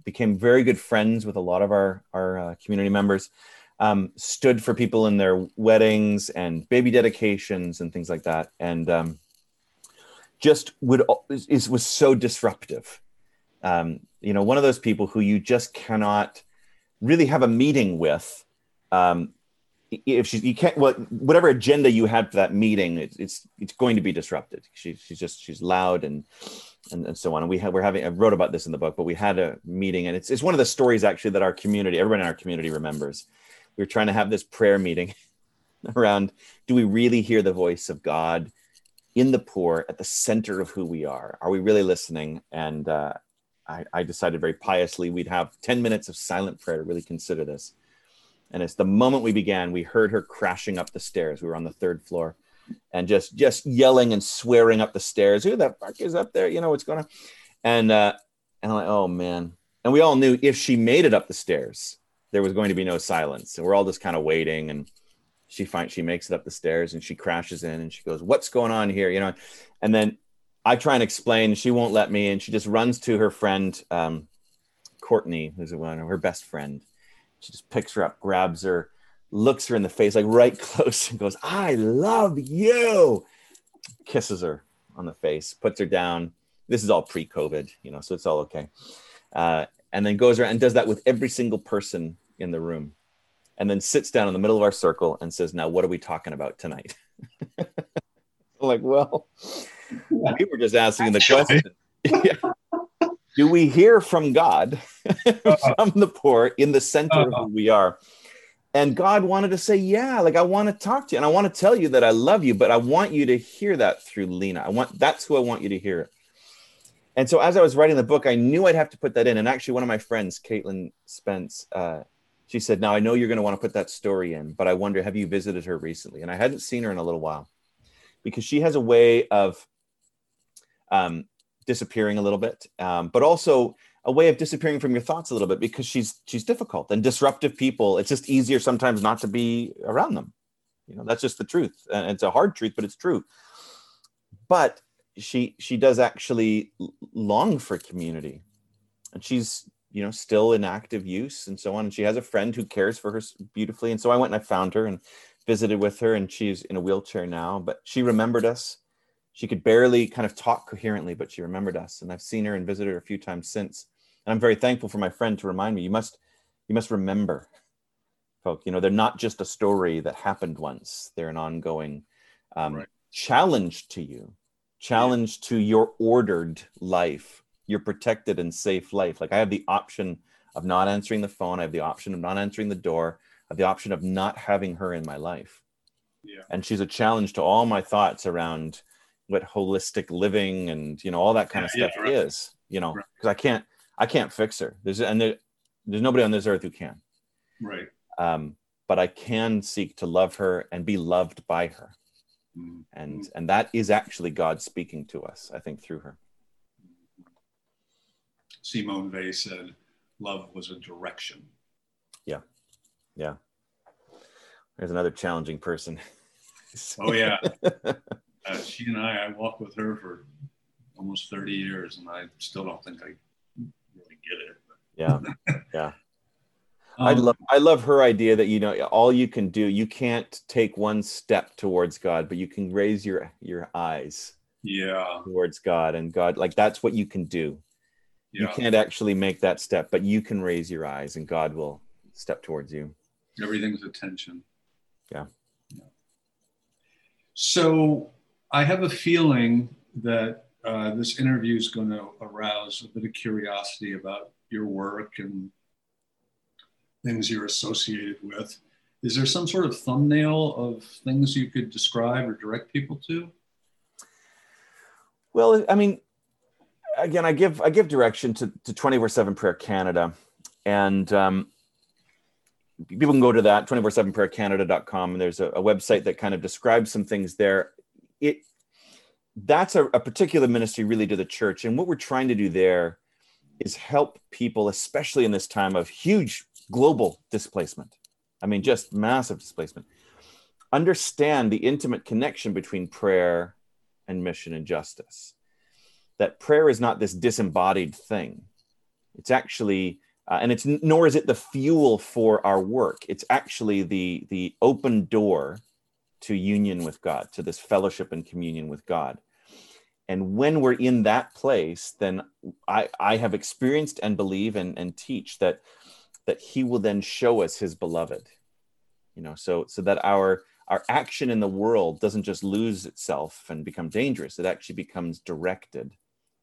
became very good friends with a lot of our our uh, community members. Um, stood for people in their weddings and baby dedications and things like that, and um, just would is was so disruptive. Um, you know, one of those people who you just cannot really have a meeting with. Um, if she, you can't, well, whatever agenda you had for that meeting, it's it's, it's going to be disrupted. She, she's just she's loud and, and and so on. And we have we're having I wrote about this in the book, but we had a meeting, and it's it's one of the stories actually that our community, everyone in our community remembers. We were trying to have this prayer meeting *laughs* around: Do we really hear the voice of God in the poor at the center of who we are? Are we really listening? And uh, I, I decided very piously we'd have 10 minutes of silent prayer to really consider this. And it's the moment we began, we heard her crashing up the stairs. We were on the third floor and just just yelling and swearing up the stairs. Who the fuck is up there? You know what's going on? And uh, and I'm like, oh man. And we all knew if she made it up the stairs, there was going to be no silence. And we're all just kind of waiting. And she finds she makes it up the stairs and she crashes in and she goes, What's going on here? You know, and then I try and explain, she won't let me, and she just runs to her friend, um, Courtney, who's one of her best friend. She just picks her up, grabs her, looks her in the face, like right *laughs* close, and goes, "I love you." Kisses her on the face, puts her down. This is all pre-COVID, you know, so it's all okay. Uh, and then goes around and does that with every single person in the room, and then sits down in the middle of our circle and says, "Now, what are we talking about tonight?" *laughs* like, well we were just asking the question *laughs* do we hear from god *laughs* from the poor in the center of who we are. And god wanted to say yeah like i want to talk to you and i want to tell you that i love you but i want you to hear that through lena. I want that's who i want you to hear. And so as i was writing the book i knew i'd have to put that in and actually one of my friends caitlin spence uh, she said now i know you're going to want to put that story in but i wonder have you visited her recently? And i hadn't seen her in a little while because she has a way of um, disappearing a little bit, um, but also a way of disappearing from your thoughts a little bit because she's she's difficult and disruptive people. It's just easier sometimes not to be around them. You know, that's just the truth, and it's a hard truth, but it's true. But she she does actually long for community, and she's you know still in active use and so on. And she has a friend who cares for her beautifully, and so I went and I found her and visited with her, and she's in a wheelchair now, but she remembered us she could barely kind of talk coherently, but she remembered us. And I've seen her and visited her a few times since. And I'm very thankful for my friend to remind me, you must, you must remember, folk. You know, they're not just a story that happened once. They're an ongoing um, right. challenge to you, challenge yeah. to your ordered life, your protected and safe life. Like I have the option of not answering the phone. I have the option of not answering the door. I have the option of not having her in my life. Yeah. And she's a challenge to all my thoughts around what holistic living and you know all that kind of stuff yeah, right. is you know because right. i can't i can't fix her. There's and there, there's nobody on this earth who can. Right. Um but i can seek to love her and be loved by her. Mm-hmm. and and that is actually god speaking to us i think through her. Simone weil said love was a direction. Yeah. Yeah. There's another challenging person. *laughs* Oh yeah. Uh, she and I, I walked with her for almost 30 years, and I still don't think I get it. Yeah, *laughs* yeah. Um, I love I love her idea that you know all you can do you can't take one step towards God, but you can raise your your eyes yeah towards God and God like that's what you can do. Yeah. You can't actually make that step, but you can raise your eyes and God will step towards you. Everything's attention. Yeah. yeah. So I have a feeling that uh, this interview is going to arouse a bit of curiosity about your work and things you're associated with. Is there some sort of thumbnail of things you could describe or direct people to? Well, I mean, again, I give I give direction to to twenty four seven Prayer Canada, and um, people can go to that 247prayercanada.com and there's a, a website that kind of describes some things there. It that's a, a particular ministry really to the church. And what we're trying to do there is help people, especially in this time of huge global displacement. I mean, just massive displacement. Understand the intimate connection between prayer and mission and justice. That prayer is not this disembodied thing. It's actually, uh, and it's nor is it the fuel for our work. It's actually the the open door to union with God, to this fellowship and communion with God and when we're in that place then i i have experienced and believe and, and teach that that he will then show us his beloved you know so so that our our action in the world doesn't just lose itself and become dangerous. It actually becomes directed.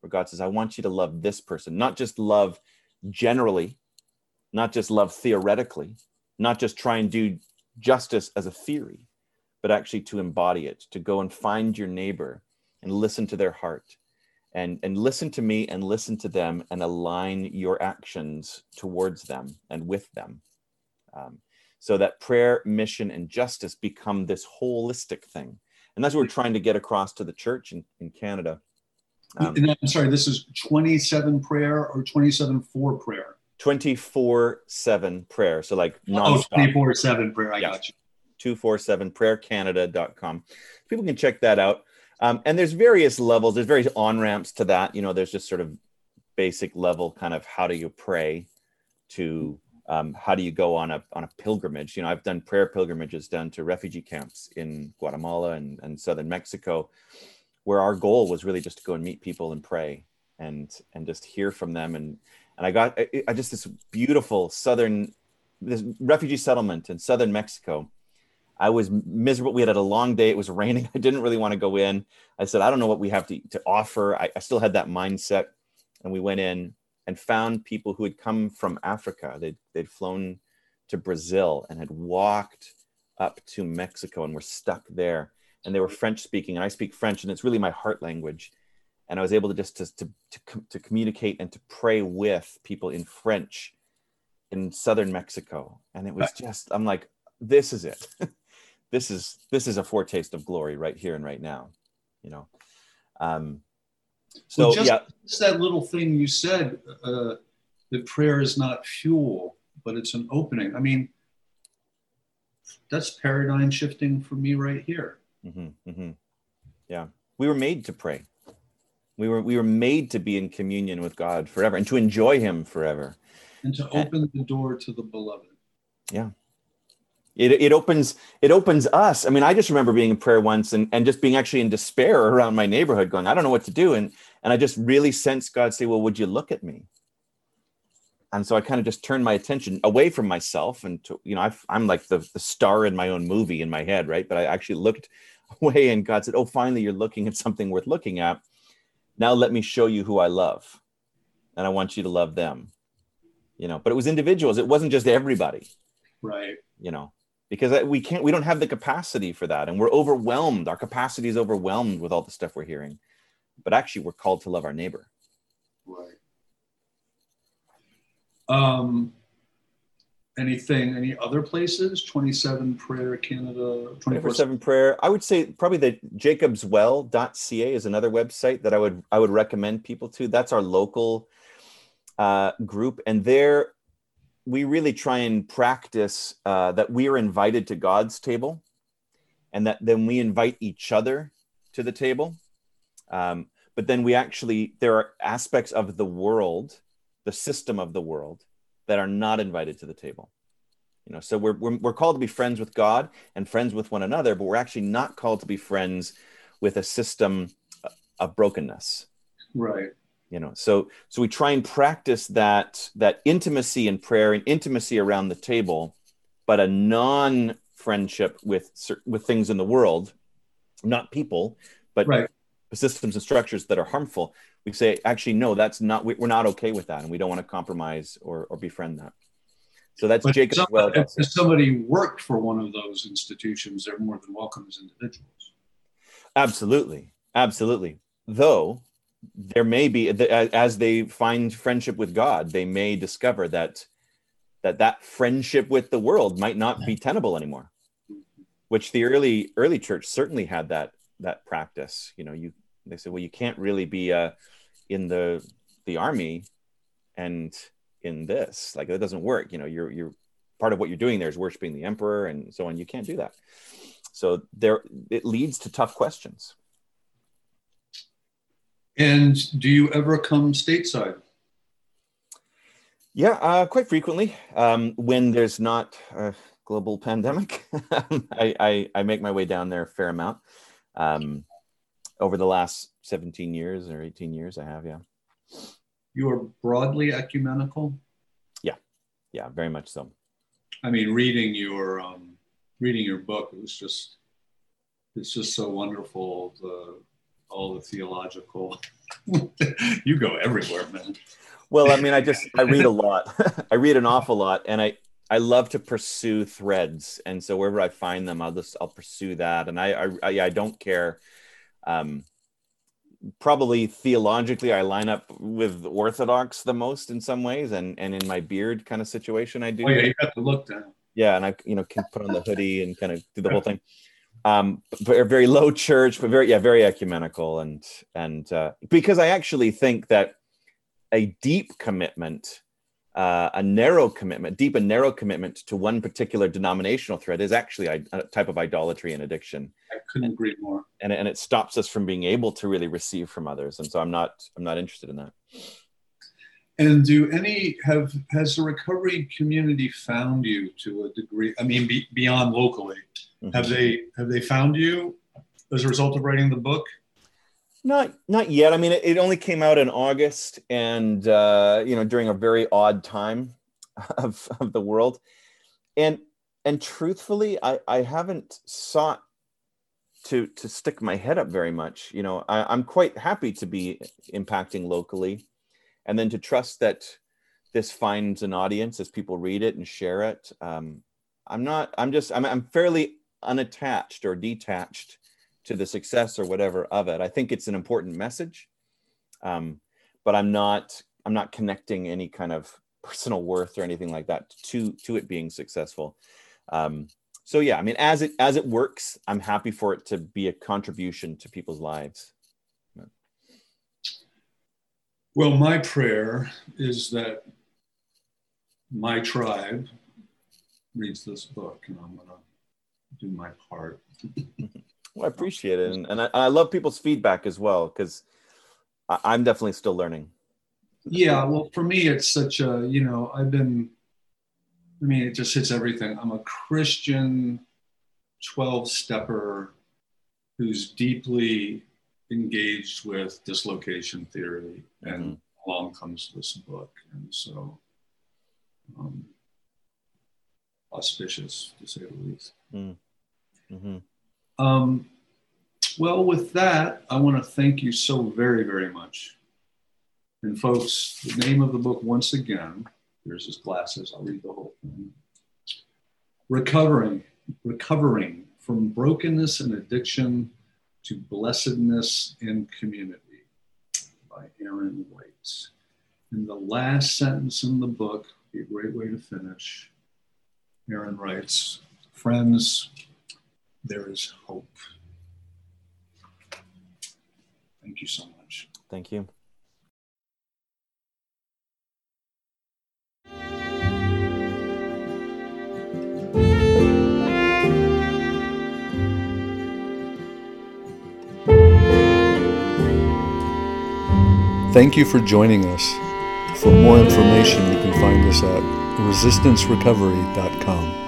Where god says i want you to love this person not just love generally not just love theoretically not just try and do justice as a theory but actually to embody it to go and find your neighbor and listen to their heart and and listen to me and listen to them and align your actions towards them and with them. Um, so that prayer mission and justice become this holistic thing. And that's what we're trying to get across to the church in, in canada. Um, i'm sorry this is 27 prayer or 27 for prayer? 24 7 prayer. So like non oh 24 7 prayer i yes. got you 247 prayercanada.com people can check that out um, and there's various levels. There's various on ramps to that. You know, there's just sort of basic level, kind of how do you pray, to um, how do you go on a on a pilgrimage. You know, I've done prayer pilgrimages down to refugee camps in Guatemala and, and southern Mexico, where our goal was really just to go and meet people and pray and and just hear from them. And and I got I, I just this beautiful southern this refugee settlement in southern Mexico I was miserable. We had had a long day. It was *laughs* raining. I didn't really want to go in. I said, I don't know what we have to, to offer. I, I still had that mindset. And we went in and found people who had come from Africa. They'd, they'd flown to Brazil and had walked up to Mexico and were stuck there. And they were French speaking. And I speak French, and it's really my heart language. And I was able to just to, to, to, to communicate and to pray with people in French in southern Mexico. And it was just, I'm like, this is it. *laughs* this is this is a foretaste of glory right here and right now you know? Um so well, just, yeah. just that little thing you said uh that prayer is not fuel but it's an opening. I mean that's paradigm shifting for me right here. Mm-hmm, mm-hmm. yeah. We were made to pray. We were we were made to be in communion with god forever and to enjoy him forever. And to open and, the door to the beloved. Yeah it, it opens it opens us. I mean i just remember being in prayer once and, and just being actually in despair *laughs* around my neighborhood going i don't know what to do. And and i just really sensed god say well would you look at me? And so i kind of just turned my attention away from myself and to you know i am like the, the star in my own movie in my head right? But i actually looked *laughs* away and god said oh finally you're looking at something worth looking at. Now let me show you who i love and i want you to love them. You know but it was individuals. It wasn't just everybody. Right. You know because we can't we don't have the capacity for that. And we're overwhelmed. Our capacity is overwhelmed with all the stuff we're hearing. But actually we're called to love our neighbor. Right. Um anything any other places? 27 prayer canada 24 7 prayer. I would say probably the jacobswell.ca is another website that i would i would recommend people to. That's our local uh, group. And there we really try and practice uh, that we are invited to God's table and that then we invite each other to the table. Um, but then we actually, there are aspects of the world, the system of the world, that are not invited to the table. You know, so we're, we're, we're called to be friends with God and friends with one another, but we're actually not called to be friends with a system of brokenness. Right you know so so we try and practice that that intimacy in prayer and intimacy around the table but a non friendship with with things in the world not people but right. systems and structures that are harmful we say actually no that's not we're not okay with that and we don't want to compromise or or befriend that. So that's but jacob well. if somebody worked for one of those institutions they're more than welcome as individuals. Absolutely. Absolutely. Though there may be as they find friendship with god they may discover that that that friendship with the world might not be tenable anymore. Which the early early church certainly had that that practice. You know you they said well you can't really be uh in the the army and in this. Like that doesn't work. You know you're you're part of what you're doing there is worshiping the emperor and so on. You can't do that. So there it leads to tough questions and do you ever come stateside? Yeah uh, quite frequently. Um, when there's not a global pandemic *laughs* I, I, I make my way down there a fair amount. Um, over the last 17 years or 18 years i have yeah. You are broadly ecumenical? Yeah. Yeah very much so. I mean reading your um, reading your book it was just it's just so wonderful the all the theological *laughs* you go everywhere man well i mean i just i read a lot *laughs* i read an awful lot and i i love to pursue threads and so wherever i find them i'll just i'll pursue that and i i, I, I don't care um probably theologically I line up with Orthodox the most in some ways, and and in my beard kind of situation I do. Oh yeah, you got the look down. Yeah, and I you know can put on the hoodie and kind of do the whole thing. Um, very low church, but very yeah, very ecumenical, and and uh, because I actually think that a deep commitment uh, a narrow commitment, deep and narrow commitment to one particular denominational thread is actually a, a type of idolatry and addiction. I couldn't and, agree more. And, and it stops us from being able to really receive from others. And so I'm not I'm not interested in that. And do any have has the recovery community found you to a degree? I mean, be, beyond locally, mm-hmm. have they have they found you as a result of writing the book? Not not yet. I mean, it, it only came out in August, and uh, you know, during a very odd time *laughs* of, of the world, and and truthfully, I I haven't sought to to stick my head up very much. You know, I, I'm quite happy to be impacting locally, and then to trust that this finds an audience as people read it and share it. Um, I'm not. I'm just. I'm. I'm fairly unattached or detached to the success or whatever of it. I think it's an important message, um, but I'm not I'm not connecting any kind of *laughs* personal worth or anything like that to to it being successful. Um, so yeah, I mean, as it as it works, I'm happy for it to be a contribution to people's lives. Well, my prayer is that my tribe reads this book, and I'm going to do my part. *laughs* Well, I appreciate it, and, and I, I love people's feedback as well because I'm definitely still learning. Yeah, well, for me, it's such a you know I've been. I mean, it just hits everything. I'm a Christian, twelve stepper, who's deeply engaged with dislocation theory, and mm-hmm. along comes this book, and so um, auspicious to say the least. Mm. Mm-hmm. Um, well, with that, I want to thank you so very, very much. And folks, the name of the book, once again, here's his glasses. I'll read the whole thing. Recovering, recovering from brokenness and addiction to blessedness and community by Aaron White. And the last sentence in the book, be a great way to finish. Aaron writes, Friends, there is hope. Thank you so much. Thank you. Thank you for joining us. For more information, you can find us at resistancerecovery.com.